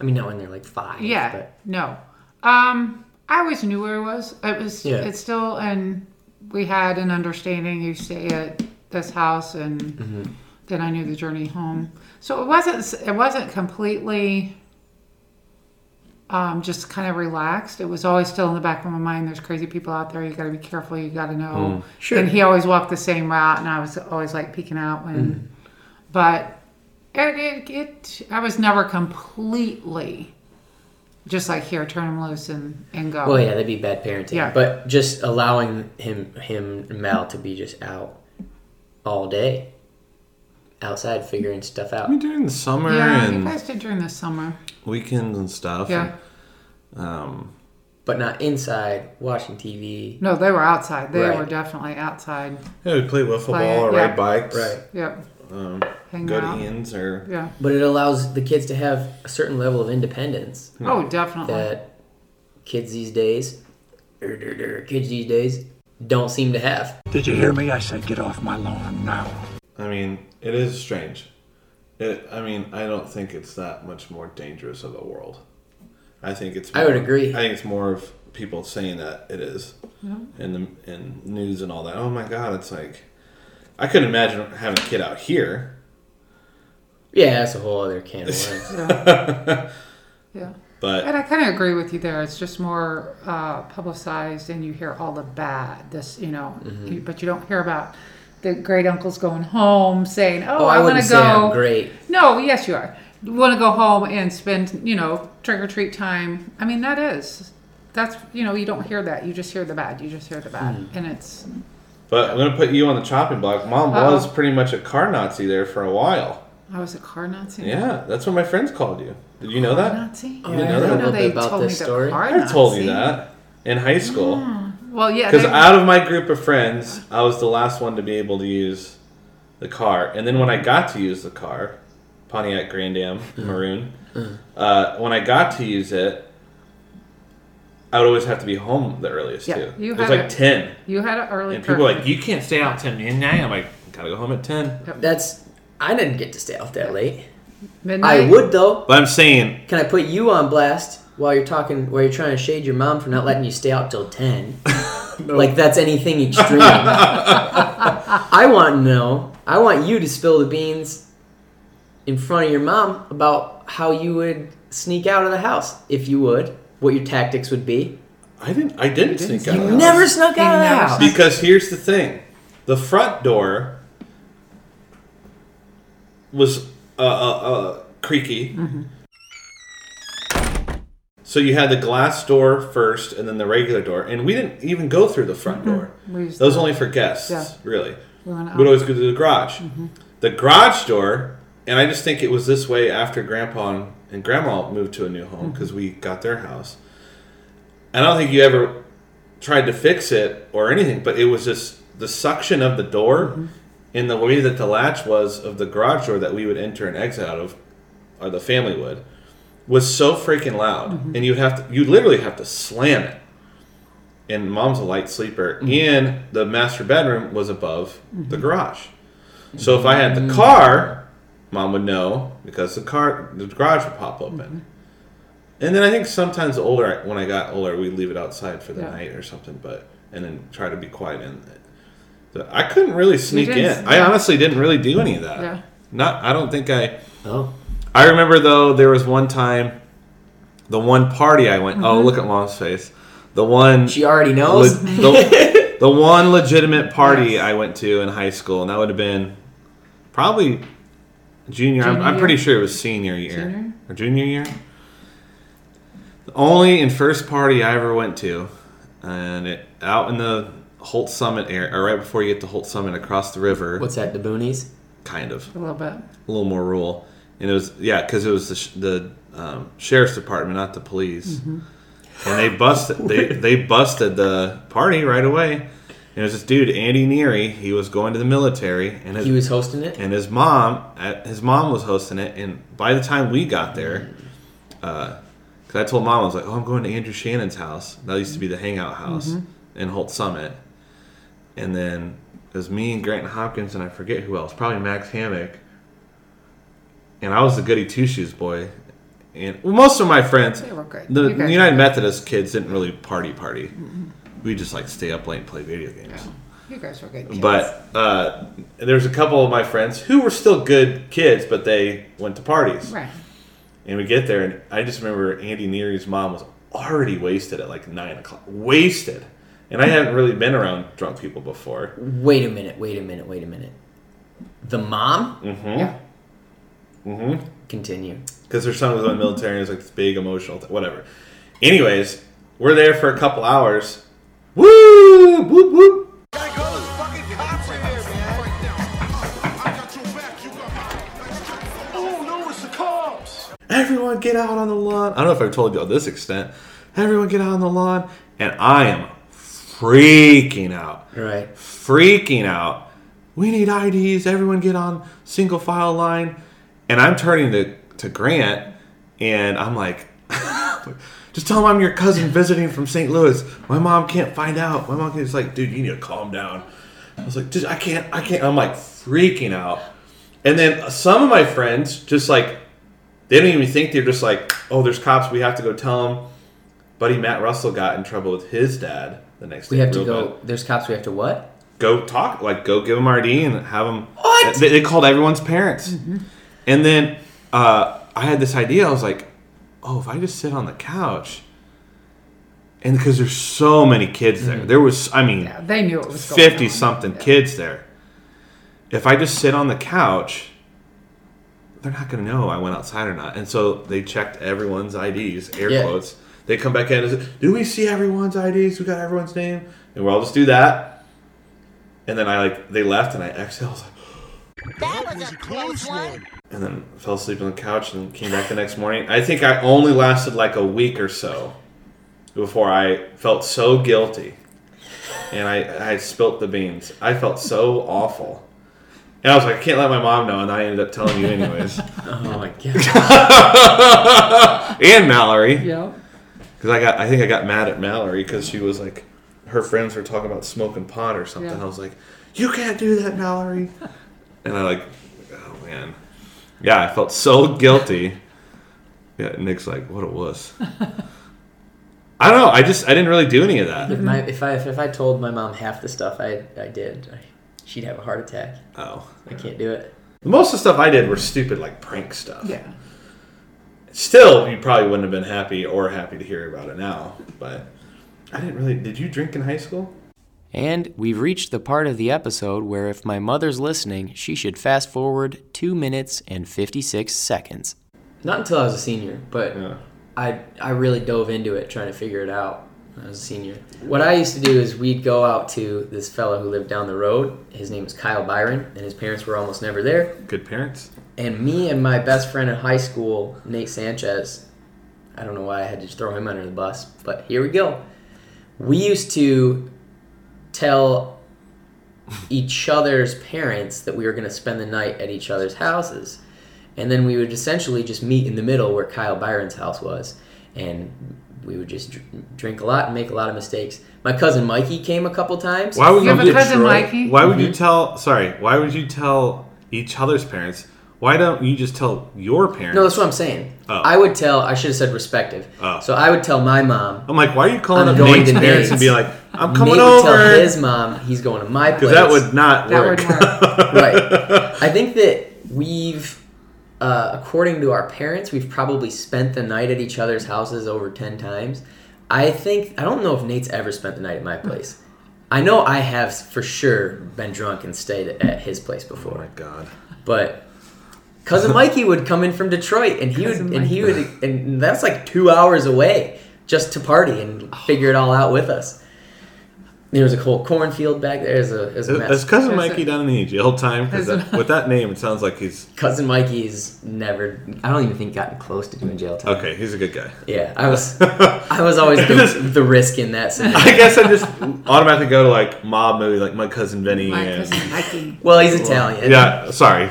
I mean, not when they're like five. yeah, but- no. Um, I always knew where it was. It was. Yeah. It's still, and we had an understanding. You stay at this house, and Mm-hmm. then I knew the journey home. So it wasn't. It wasn't completely. Um, just kind of relaxed. It was always still in the back of my mind. There's crazy people out there. You got to be careful. You got to know. Sure. And he always walked the same route, and I was always like peeking out when. But it, it, it, I was never completely just like here, turn him loose and and go. Well, yeah, that'd be bad parenting. Yeah. But just allowing him, him, and Mal to be just out all day, outside figuring stuff out. We mean, during the summer Yeah, you and guys did during the summer. weekends and stuff. Yeah. Um, But not inside watching TV. No, they were outside. They Right. were definitely outside. yeah, we play wiffle Play, ball or yeah. ride bikes. Right. Yep. Um, Hang go out. to Ian's or Yeah. But it allows the kids to have a certain level of independence Oh, definitely. that kids these days, er, er, er, kids these days, don't seem to have. Did you hear me? I said get off my lawn now. I mean, it is strange. It, I mean, I don't think it's that much more dangerous of a world. I think it's. I would agree. I think it's more of people saying that it is, in the in news and all that. Oh my god, it's like, I couldn't imagine having a kid out here. Yeah, that's a whole other can of worms. <laughs> Yeah. <laughs> yeah. But And I kind of agree with you there. It's just more uh, publicized, and you hear all the bad. This, you know, Mm-hmm. you, but you don't hear about the great uncles going home saying, "Oh, Oh, I I, want wouldn't to say I'm go." great. No, yes, you are. Want to go home and spend, you know, trick or treat time. I mean, that is, that's, you know, you don't hear that. You just hear the bad. You just hear the bad, Hmm. and it's. but I'm gonna put you on the chopping block. Mom Uh-oh. was pretty much a car Nazi there for a while. I was a car Nazi. Yeah, that's what my friends called you. Did you know that? Nazi. Oh, You didn't know I that? heard a know little they bit about told me this the story. car I told you that in high school. Well, yeah. Because out of my group of friends, I was the last one to be able to use the car. And then when I got to use the car, Pontiac Grand Am <laughs> Maroon, uh, when I got to use it, I would always have to be home the earliest Yeah, too. you it was had like a- 10. you had an early. And people are like, you can't stay out 10 midnight. I'm like, gotta go home at 10. That's I didn't get to stay out that late. midnight. I would though. But I'm saying, Can I put you on blast while you're talking, while you're trying to shade your mom for not letting you stay out till ten? <laughs> Like that's anything extreme. <laughs> I want to know. I want you to spill the beans in front of your mom about how you would sneak out of the house if you would. What your tactics would be. I didn't, I didn't sneak out. You of the never house. snuck out of the house. Because here's the thing the front door was uh, uh, uh, creaky. So you had the glass door first and then the regular door. And we didn't even go through the front door. We used That was only for guests, Yeah. really. We We'd always go to the garage. The garage door, and I just think it was this way after Grandpa and Grandma moved to a new home because we got their house. I don't think you ever tried to fix it or anything, but it was just the suction of the door and the way that the latch was of the garage door that we would enter and exit out of, or the family would, was so freaking loud, and you'd have to, you literally have to slam it. And mom's a light sleeper, and the master bedroom was above the garage. So if I had the car, mom would know because the car, the garage would pop open. And then I think sometimes older, when I got older, we'd leave it outside for the Yeah. night or something, but and then try to be quiet in it. So I couldn't really sneak in. didn't- I honestly didn't really do any of that. Yeah. Not. I don't think I. Oh, I remember though there was one time, the one party I went. Oh, mm-hmm. look at mom's face. The one. she already knows. le- the, <laughs> the one legitimate party I went to in high school, and that would have been probably junior. I'm, I'm pretty sure it was senior year Junior? or junior year. The only and first party I ever went to, and it out in the Holt Summit area, or right before you get to Holt Summit across the river, What's that? The boonies? kind of a little bit. a little more rural, and it was yeah, because it was the, sh- the um, sheriff's department, not the police, and they busted <laughs> they they busted the party right away. And it was this dude Andy Neary. He was going to the military, and his, He was hosting it. and his mom at, his mom was hosting it. And by the time we got there, because Because I told mom, I was like, oh, I'm going to Andrew Shannon's house. That used to be the hangout house Mhm. in Holt Summit. And then it was me and Grant Hopkins, and I forget who else. Probably Max Hammock. And I was the goody two shoes boy. And well, most of my friends, They were good. the guys United were Methodist kids didn't really party party. We just like stay up late and play video games. You guys were good. Kids. But uh, there's a couple of my friends who were still good kids, but they went to parties. Right. And we get there, and I just remember Andy Neary's mom was already wasted at like nine o'clock. Wasted. And I hadn't really been around drunk people before. Wait a minute, wait a minute, wait a minute. The mom? Mm-hmm. Yeah. Mm-hmm. Continue. Because their son was in the military, and it was like this big emotional, th- whatever. Anyways, we're there for a couple hours. Woo! Whoop whoop! Oh no, it's the cops! Everyone get out on the lawn. I don't know if I've told you to this extent. Everyone get out on the lawn. And I am freaking out. Right. Freaking out. We need IDs. Everyone get on single file line. And I'm turning to, to Grant and I'm like, <laughs> just tell him I'm your cousin visiting from St. Louis. My mom can't find out. My mom is like, dude, you need to calm down. I was like, just I can't, I can't. I'm like freaking out. And then some of my friends just like they don't even think they're just like, oh, there's cops. We have to go tell them. Buddy Matt Russell got in trouble with his dad the next day. We have to go. bad. There's cops. We have to what? Go talk, like go give them RD and have them. What? They, they called everyone's parents. Mm-hmm. And then uh, I had this idea. I was like, oh, if I just sit on the couch. And because there's so many kids there, there was, I mean, Yeah, they knew it was 50 on. something kids there. If I just sit on the couch, they're not going to know I went outside or not. And so they checked everyone's IDs, air Yeah. quotes. They come back in and say, Do we see everyone's IDs? We got everyone's name? And we'll all just do that. And then I like, they left and I exhaled. I was like, <gasps> That was a close one. And then fell asleep on the couch and came back the next morning. I think I only lasted like a week or so before I felt so guilty. And I, I spilt the beans. I felt so awful. And I was like, I can't let my mom know. And I ended up telling you anyways. <laughs> Oh my god. <laughs> and Mallory. Yeah. Because I got, I think I got mad at Mallory because she was like, her friends were talking about smoking pot or something. Yeah. I was like, you can't do that, Mallory. And I like, oh man, yeah, I felt so <laughs> guilty. Yeah, Nick's like, what a wuss. I don't know. I just, I didn't really do any of that. If, my, if I if I told my mom half the stuff I I did, I, she'd have a heart attack. Oh, I can't do it. most of the stuff I did were stupid, like prank stuff. Yeah. Still, you probably wouldn't have been happy or happy to hear about it now. But I didn't really. Did you drink in high school? And we've reached the part of the episode where if my mother's listening, she should fast forward 2 minutes and 56 seconds. Not until I was a senior, but I I really dove into it trying to figure it out when I was a senior. What I used to do is we'd go out to this fellow who lived down the road. His name was Kyle Byron, and his parents were almost never there. Good parents. And me and my best friend in high school, Nate Sanchez, I don't know why I had to just throw him under the bus, but here we go. We used to tell each other's parents that we were going to spend the night at each other's houses. And then we would essentially just meet in the middle where Kyle Byron's house was. And we would just dr- drink a lot and make a lot of mistakes. My cousin Mikey came a couple times. Why would You you, have a cousin, Detroit- Mikey? Why would you Mhm. tell? Sorry, why would you tell each other's parents? Why don't you just tell your parents? No, that's what I'm saying. Oh. I would tell, I should have said respective. Oh. So I would tell my mom, I'm like, why are you calling I'm up going Nate's to parents and be like, I'm coming Nate would over? tell his mom he's going to my place. Because that would not That work. would work. <laughs> right. I think that we've, uh, according to our parents, we've probably spent the night at each other's houses over 10 times. I think, I don't know if Nate's ever spent the night at my place. I know I have for sure been drunk and stayed at his place oh before. my god. But cousin <laughs> Mikey would come in from Detroit, and he Cousin would, and he would, and that's like two hours away just to party and <sighs> figure it all out with us. There was a whole cornfield back there. There's a, there's a mess. Has cousin There's Mikey a- done any jail time? Because with that name, it sounds like he's cousin Mikey's never. I don't even think gotten close to doing jail time. okay. He's a good guy. Yeah, I was. <laughs> I was always the, the risk in that scenario. I guess I just automatically go to like mob movie, like my cousin Vinny. My and, cousin Mikey. Well, he's Italian. Yeah, sorry.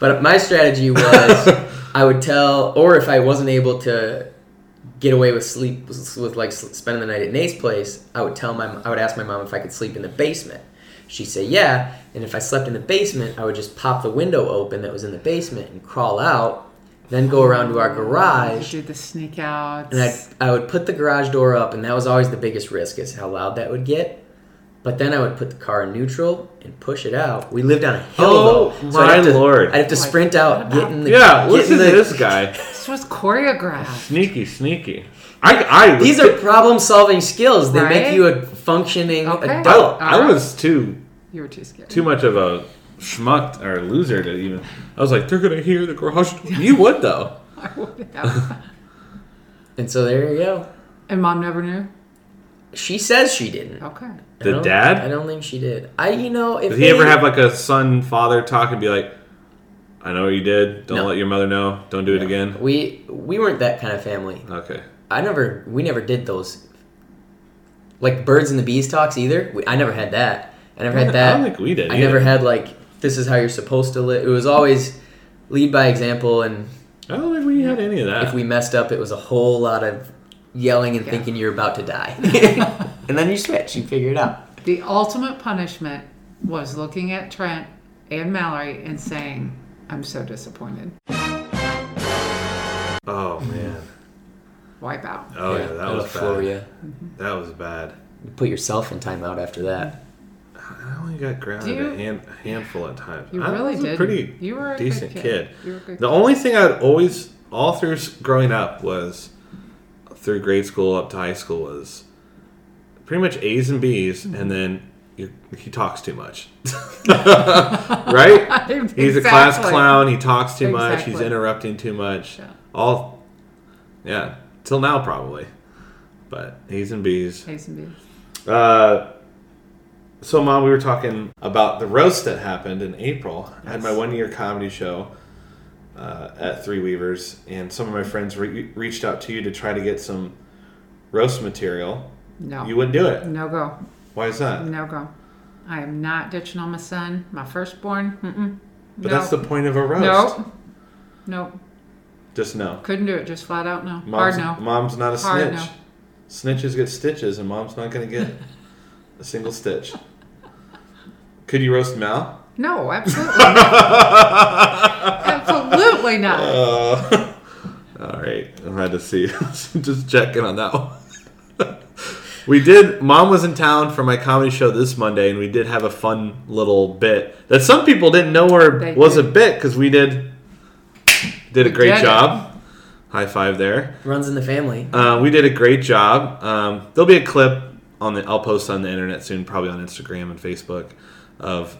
But my strategy was <laughs> I would tell, or if I wasn't able to get away with sleep with like spending the night at Nate's place, I would tell my I would ask my mom if I could sleep in the basement. She'd say yeah, and if I slept in the basement, I would just pop the window open that was in the basement and crawl out, then go around to our oh, garage. Do the sneak out. And I I would put the garage door up, and that was always the biggest risk is how loud that would get. But then I would put the car in neutral and push it out. We lived on a hill, Oh, though, I'd my have to, lord. I'd have to oh sprint out, get in the Yeah, get listen in to the, this guy. <laughs> This was choreographed. Sneaky, sneaky. I, I was These are problem-solving skills. They Right? make you a functioning Okay. adult. I, I was too You were too scared. too much of a schmuck or loser to even. I was like, they're gonna hear the garage. You would though. <laughs> I would have. And so there you go. and mom never knew. She says she didn't. Okay. I The don't- dad? I don't think she did. I, you know, if Did he they- ever have like a son father talk and be like, I know what you did. Don't No. let your mother know. Don't do it again. We we weren't that kind of family. Okay. I never. We never did those. Like birds and the bees talks either. We, I never had that. I never had <laughs> I that. don't think we did I never had like this is how you're supposed to live. It was always lead by example, and I don't think we had any of that. if we messed up, it was a whole lot of yelling and thinking you're about to die. <laughs> <laughs> and then you switch. You figure it out. The ultimate punishment was looking at Trent and Mallory and saying, I'm so disappointed. oh man. Wipe out. Oh yeah, Yeah, that that'll was floor bad. ya. That was bad. You put yourself in timeout after that. I only got grounded you- a, hand, a handful of times. You I really was did. a pretty You were a good decent kid. kid. You were a good the kid. only thing I'd always, all through growing up, was through grade school up to high school was pretty much A's and B's, Mm-hmm. and then you, he talks too much. <laughs> right? <laughs> He's a class clown. He talks too much. He's interrupting too much. Yeah. All, yeah, till now probably. But A's and B's. A's and B's. Uh, so, mom, we were talking about the roast that happened in April. I had my one year comedy show uh, at Three Weavers, and some of my friends re- reached out to you to try to get some roast material. No. You wouldn't do it. No go. Why is that? No go. I am not ditching on my son, my firstborn. Mm-mm. But no. that's the point of a roast. Nope. Nope. Just no. Couldn't do it. Just flat out no. Mom's, Hard no. Mom's not a Hard snitch. no. Snitches get stitches, and mom's not going to get a single stitch. Could you roast Mal? No, absolutely not. <laughs> absolutely not. Uh, <laughs> all right, I'm glad to see. <laughs> you. Just checking on that one. We did. Mom was in town for my comedy show this Monday, and we did have a fun little bit that some people didn't know were They was a bit because we did did a We great did it. job. High five there. Runs in the family. Uh, we did a great job. Um, there'll be a clip on the. I'll post on the internet soon, probably on Instagram and Facebook, of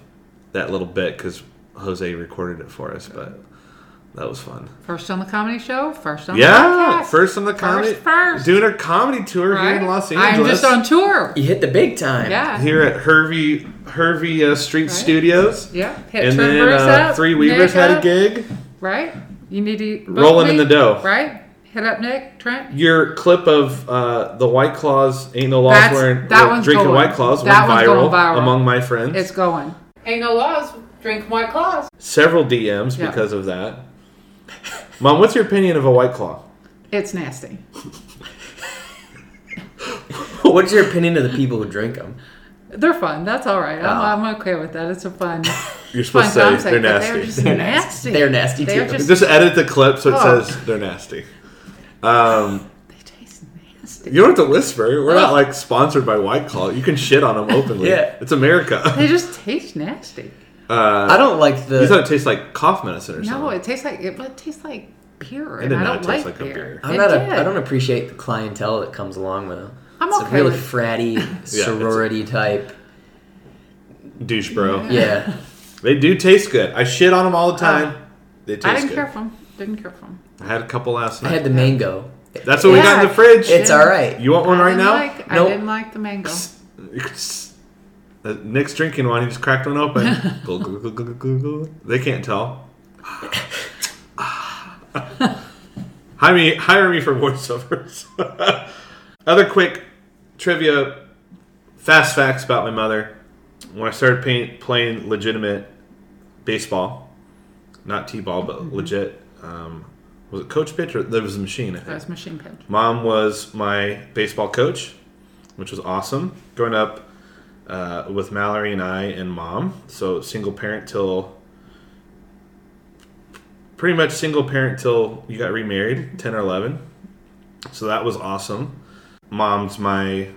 that little bit because Jose recorded it for us. But that was fun. First on the comedy show. First on Yeah, the podcast. first on the comedy, First, first. doing our comedy tour here in Right? Los I'm just on tour. You hit the big time. Yeah. here at Hervey Hervey uh, Street Studios. Yeah. Hit and then uh, up, Three Weavers Nick had a gig. Right. You need to book Rolling in the dough. Right. Hit up Nick Trent. Your clip of uh, the White Claws ain't no laws That's- wearing that or one's drinking going. White Claws That went one's viral, going viral. among my friends. It's going. Ain't no laws. Drink white claws. Several DMs Yeah. because of that. Mom, what's your opinion of a White Claw? It's nasty. What's your opinion of the people who drink them? They're fun. That's all right. Oh. I'm, I'm okay with that. It's a fun. <laughs> You're fun supposed to say concept, they're but nasty. They're just They're nasty. nasty. They're nasty, They're too. just, Just edit the clip so it Oh. says they're nasty. Um, they taste nasty. you don't have to whisper. We're not like sponsored by White Claw. You can shit on them openly. Yeah. It's America. They <laughs> just taste nasty. Uh, I don't like the. You thought it tastes like cough medicine or No, something. No, it tastes like it, it tastes like beer, It and did I don't taste like, like beer. beer. I'm It not. A, did. I don't appreciate the clientele that comes along with them. I'm it's okay a really fratty <laughs> sorority type. Douche bro. Yeah. They do taste good. I shit on them all the time. they taste I didn't good. care for them. Didn't care for them. I had a couple last night. I had the mango. That's what we got in the fridge. It's all right. You want one I right didn't now? Like, I Nope. didn't like the mango. <laughs> Uh, Nick's drinking one. He just cracked one open. Glug, glug, glug, glug, glug, glug. they can't tell. <laughs> hire me, hire me for voiceovers. <laughs> Other quick trivia, fast facts about my mother. When I started paying, playing legitimate baseball, not t-ball, but legit, um, was it coach pitch or there was a machine? I think. That was machine pitch. Mom was my baseball coach, which was awesome. Growing up uh, with Mallory and I and mom, so single parent till pretty much single parent till you got remarried, 10 or 11. So that was awesome. Mom's my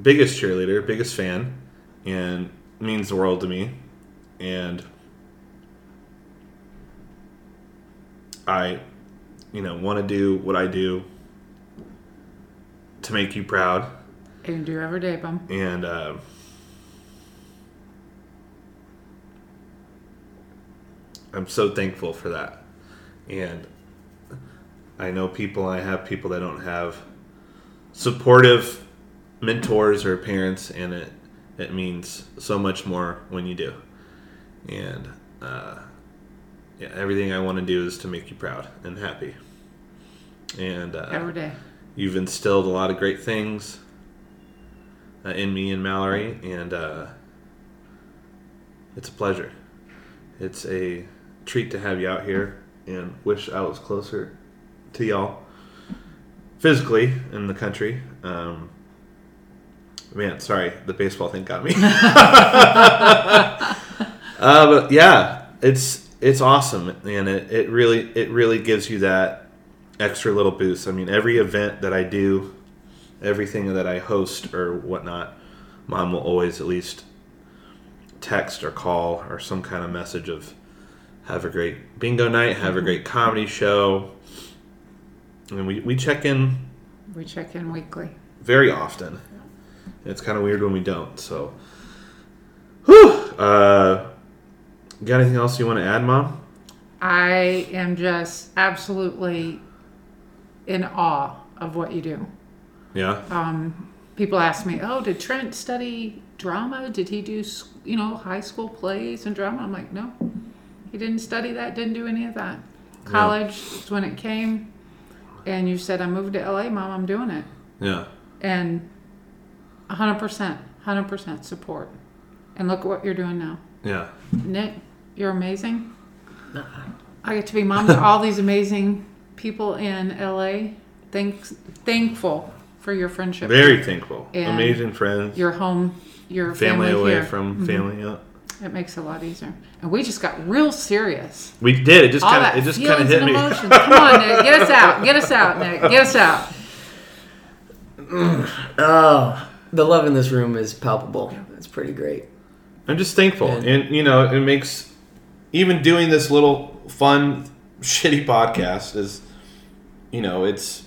biggest cheerleader, biggest fan, and means the world to me. And I, you know, want to do what I do to make you proud. And do every day, bum. And uh, I'm so thankful for that. And I know people, I have people that don't have supportive mentors or parents, and it, it means so much more when you do. And uh, yeah, everything I want to do is to make you proud and happy. And uh, Every day. You've instilled a lot of great things uh, in me and Mallory, and uh, it's a pleasure. It's a treat to have you out here, and wish I was closer to y'all physically in the country. Um, man, sorry, the baseball thing got me. <laughs> uh, but yeah, it's it's awesome, and it, it really it really gives you that extra little boost. I mean, every event that I do, everything that I host or whatnot, mom will always at least text or call or some kind of message of have a great bingo night, have a great comedy show. And we, we check in We check in weekly. very often. It's kind of weird when we don't. So, whew. Uh, got anything else you want to add, Mom? I am just absolutely in awe of what you do. Yeah. Um, people ask me, "Oh, did Trent study drama? Did he do, you know, high school plays and drama?" I'm like, "No, he didn't study that. Didn't do any of that. College is when it came." And you said, "I moved to LA, Mom. I'm doing it." Yeah. And 100%, 100% support. And look at what you're doing now. Yeah. Nick, you're amazing. I get to be mom to all these amazing people in LA. Thanks, thankful for your friendship. Very thankful. And Amazing friends. Your home, your family, family, away here. from Mhm. family. Yeah. It makes it a lot easier. And we just got real serious. We did. It just kind of. It just kind of hit me. emotions. Come on, Nick. Get us out. Get us out, Nick. Get us out. <clears throat> Oh, the love in this room is palpable. It's pretty great. I'm just thankful, and you know, it makes even doing this little fun, <laughs> shitty podcast is, you know, it's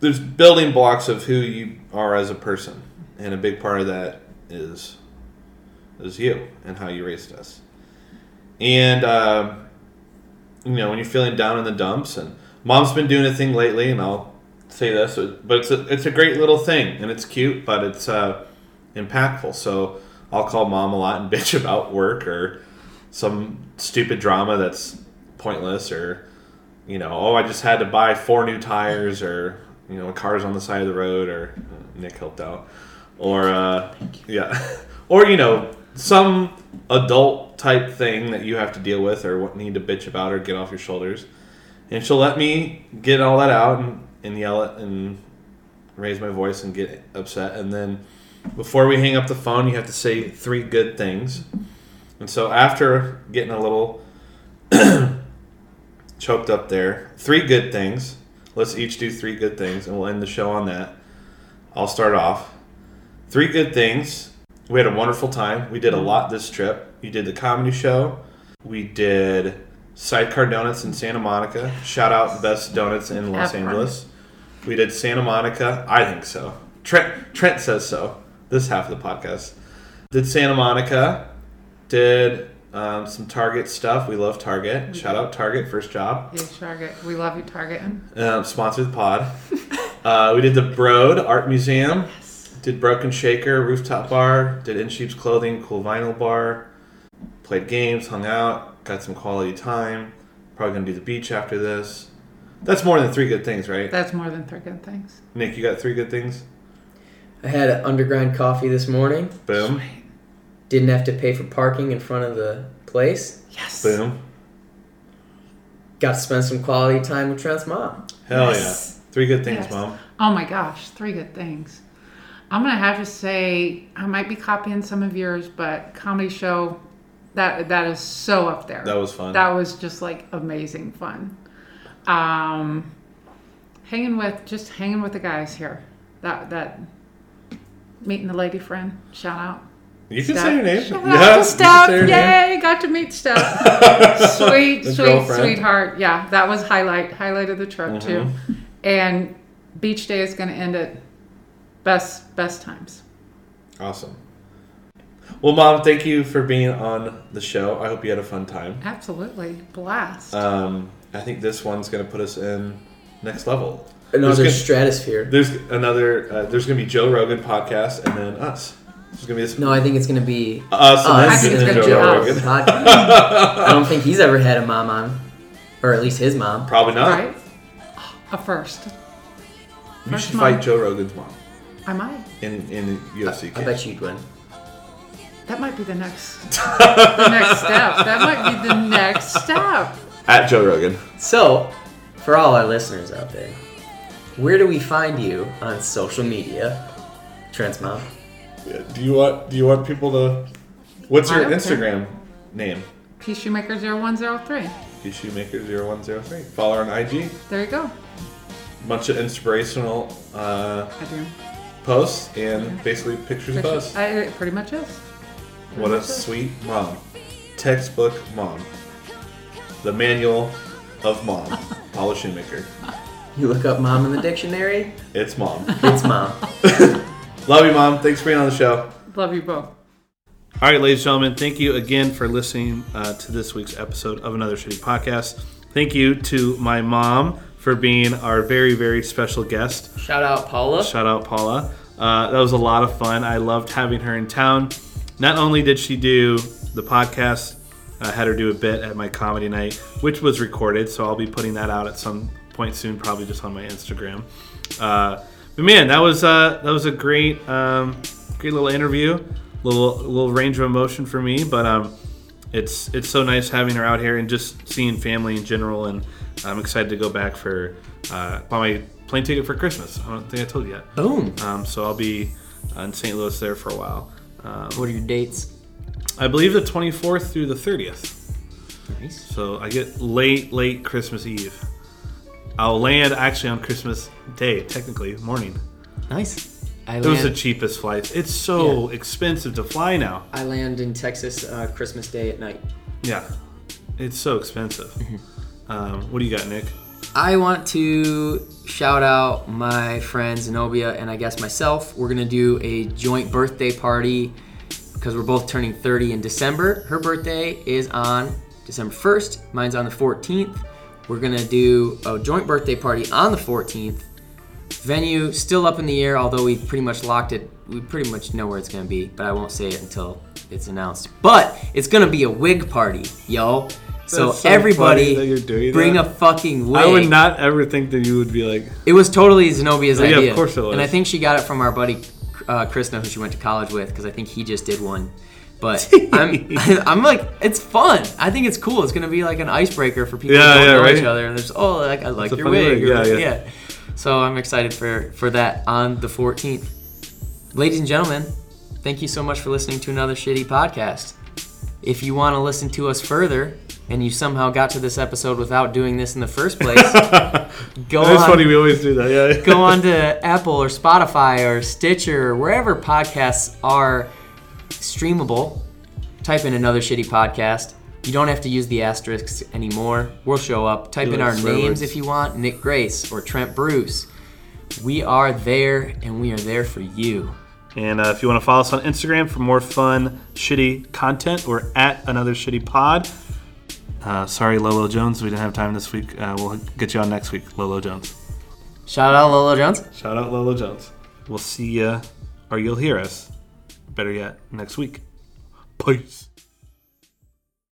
there's building blocks of who you are as a person, and a big part of that is is you and how you raised us, and um, you know, when you're feeling down in the dumps, and mom's been doing a thing lately, and I'll say this, but it's a it's a great little thing, and it's cute, but it's uh, impactful. So I'll call mom a lot and <laughs> bitch about work or some stupid drama that's pointless, or you know, oh, I just had to buy four new tires, or you know, a cars on the side of the road, or uh, Nick helped out, or uh, yeah, <laughs> or you know, some adult type thing that you have to deal with or need to bitch about or get off your shoulders. And she'll let me get all that out and, and yell it and raise my voice and get upset. And then before we hang up the phone you have to say three good things. And so after getting a little <clears throat> choked up there three good things. Let's each do three good things and we'll end the show on that. I'll start off. Three good things we had a wonderful time. We did a lot this trip. You did the comedy show. We did sidecar donuts in santa monica. Shout out the best donuts in los Have fun. angeles. We did santa monica. I think so. Trent trent says so. This half of the podcast. Did santa monica. Did um, some target stuff. We love target. Shout out target first job. Yeah, Target. We love you, Target. um, sponsored the pod. <laughs> uh, we did the Broad Art Museum. Did Broken Shaker Rooftop Bar. Did In Sheep's Clothing Cool Vinyl Bar. Played games, hung out, got some quality time. Probably gonna do the beach after this. That's more than three good things, right? That's more than three good things. Nick, you got three good things. I had an underground coffee this morning. Boom. Didn't have to pay for parking in front of the place. Yes. Boom. got to spend some quality time with Trent's mom. Hell Yes. yeah. Three good things, Yes. mom. Oh my gosh, three good things. I'm gonna have to say I might be copying some of yours, but comedy show that that is so up there. That was fun. That was just like amazing fun. Um, hanging with just hanging with the guys here. That that meeting the lady friend. Shout out. You can Steph. say your name. Shout Yeah, out to Steph. your name. Yay! Got to meet Steph. <laughs> sweet, The sweet, girlfriend. sweetheart. Yeah, that was highlight highlight of the trip too. Mm-hmm. And beach day is going to end at best best times. Awesome. Well, mom, thank you for being on the show. I hope you had a fun time. Absolutely, blast. Um, I think this one's going to put us in next level. Another There's gonna- stratosphere. There's another. Uh, there's going to be Joe Rogan podcast, and then us. There's going to be this. No, I think it's gonna be Us and us I think it's gonna Joe be us. Rogan podcast. I don't think he's ever had a mom on, or at least his mom. Probably not. right? A first. You First should mom. fight Joe Rogan's mom I might. in in UFC. I bet you'd win. That might be the next <laughs> the next step. That might be the next step. At Joe Rogan. So, for all our listeners out there, where do we find you on social media? Trent's mom. Yeah, Do you want Do you want people to? What's I your don't care. Instagram name? P Shoemaker 0103. P Shoemaker 0103. Follow her on IG. There you go. Bunch of inspirational uh, I do. Posts and basically pictures of us. I, it pretty much is. What a sweet mom. Textbook mom. The manual of mom. <laughs> Paula Shoemaker. You look up mom in the dictionary. It's mom. It's mom. <laughs> <laughs> Love you, mom. Thanks for being on the show. Love you both. All right, ladies and gentlemen, thank you again for listening uh, to this week's episode of Another Shitty Podcast. Thank you to my mom for being our very, very special guest. Shout out Paula. Shout out Paula. Uh, that was a lot of fun. I loved having her in town. Not only did she do the podcast, I had her do a bit at my comedy night, which was recorded, so I'll be putting that out at some point soon, probably just on my Instagram. Uh, but man, that was uh, that was a great, um, great little interview. Little little range of emotion for me, but um, it's it's so nice having her out here and just seeing family in general. And I'm excited to go back for uh, buy my plane ticket for Christmas. I don't think I told you yet. Boom. Um, so I'll be in St. Louis there for a while. Um, What are your dates? I believe the 24th through the 30th. Nice. So I get late, late Christmas Eve. I'll land actually on Christmas Day, technically morning. Nice. I It was the land, cheapest flights. It's so expensive to fly now. I land in Texas uh, Christmas Day at night. Yeah, it's so expensive. Um, what do you got, Nick? I want to shout out my friend Zenobia and I guess myself. We're gonna do a joint birthday party because we're both turning 30 in December. Her birthday is on December 1st. Mine's on the 14th. We're gonna do a joint birthday party on the 14th. Venue still up in the air, although we pretty much locked it. We pretty much know where it's gonna be, but I won't say it until it's announced. But it's gonna be a wig party, yo. So, so everybody that you're doing bring that. a fucking wig. I would not ever think that you would be like, It was totally Zenobia's Oh, yeah, of idea. course it was. And I think she got it from our buddy uh, Krishna, who she went to college with, because I think he just did one. But <laughs> I'm, <laughs> I'm like, it's fun. I think it's cool. It's gonna be like an icebreaker for people Yeah, who don't yeah, know right. each other. And there's, oh, like I like a your wig. wig. or- Yeah, yeah. So I'm excited for for that on the 14th. Ladies and gentlemen, thank you so much for listening to another shitty podcast. If you want to listen to us further, and you somehow got to this episode without doing this in the first <laughs> place, go It's on funny, we always do that, yeah. go on to Apple or Spotify or Stitcher or wherever podcasts are streamable. Type in another shitty podcast. You don't have to use the asterisks anymore. We'll show up. Type in our swear names words? if you want Nick Grace or Trent Bruce. We are there and we are there for you. And uh, if you want to follow us on Instagram for more fun, shitty content, we're at another shitty pod. Uh, sorry, Lolo Jones, we didn't have time this week. Uh, we'll get you on next week, Lolo Jones. Shout out Lolo Jones. Shout out Lolo Jones. We'll see you, or you'll hear us, better yet, next week. Peace.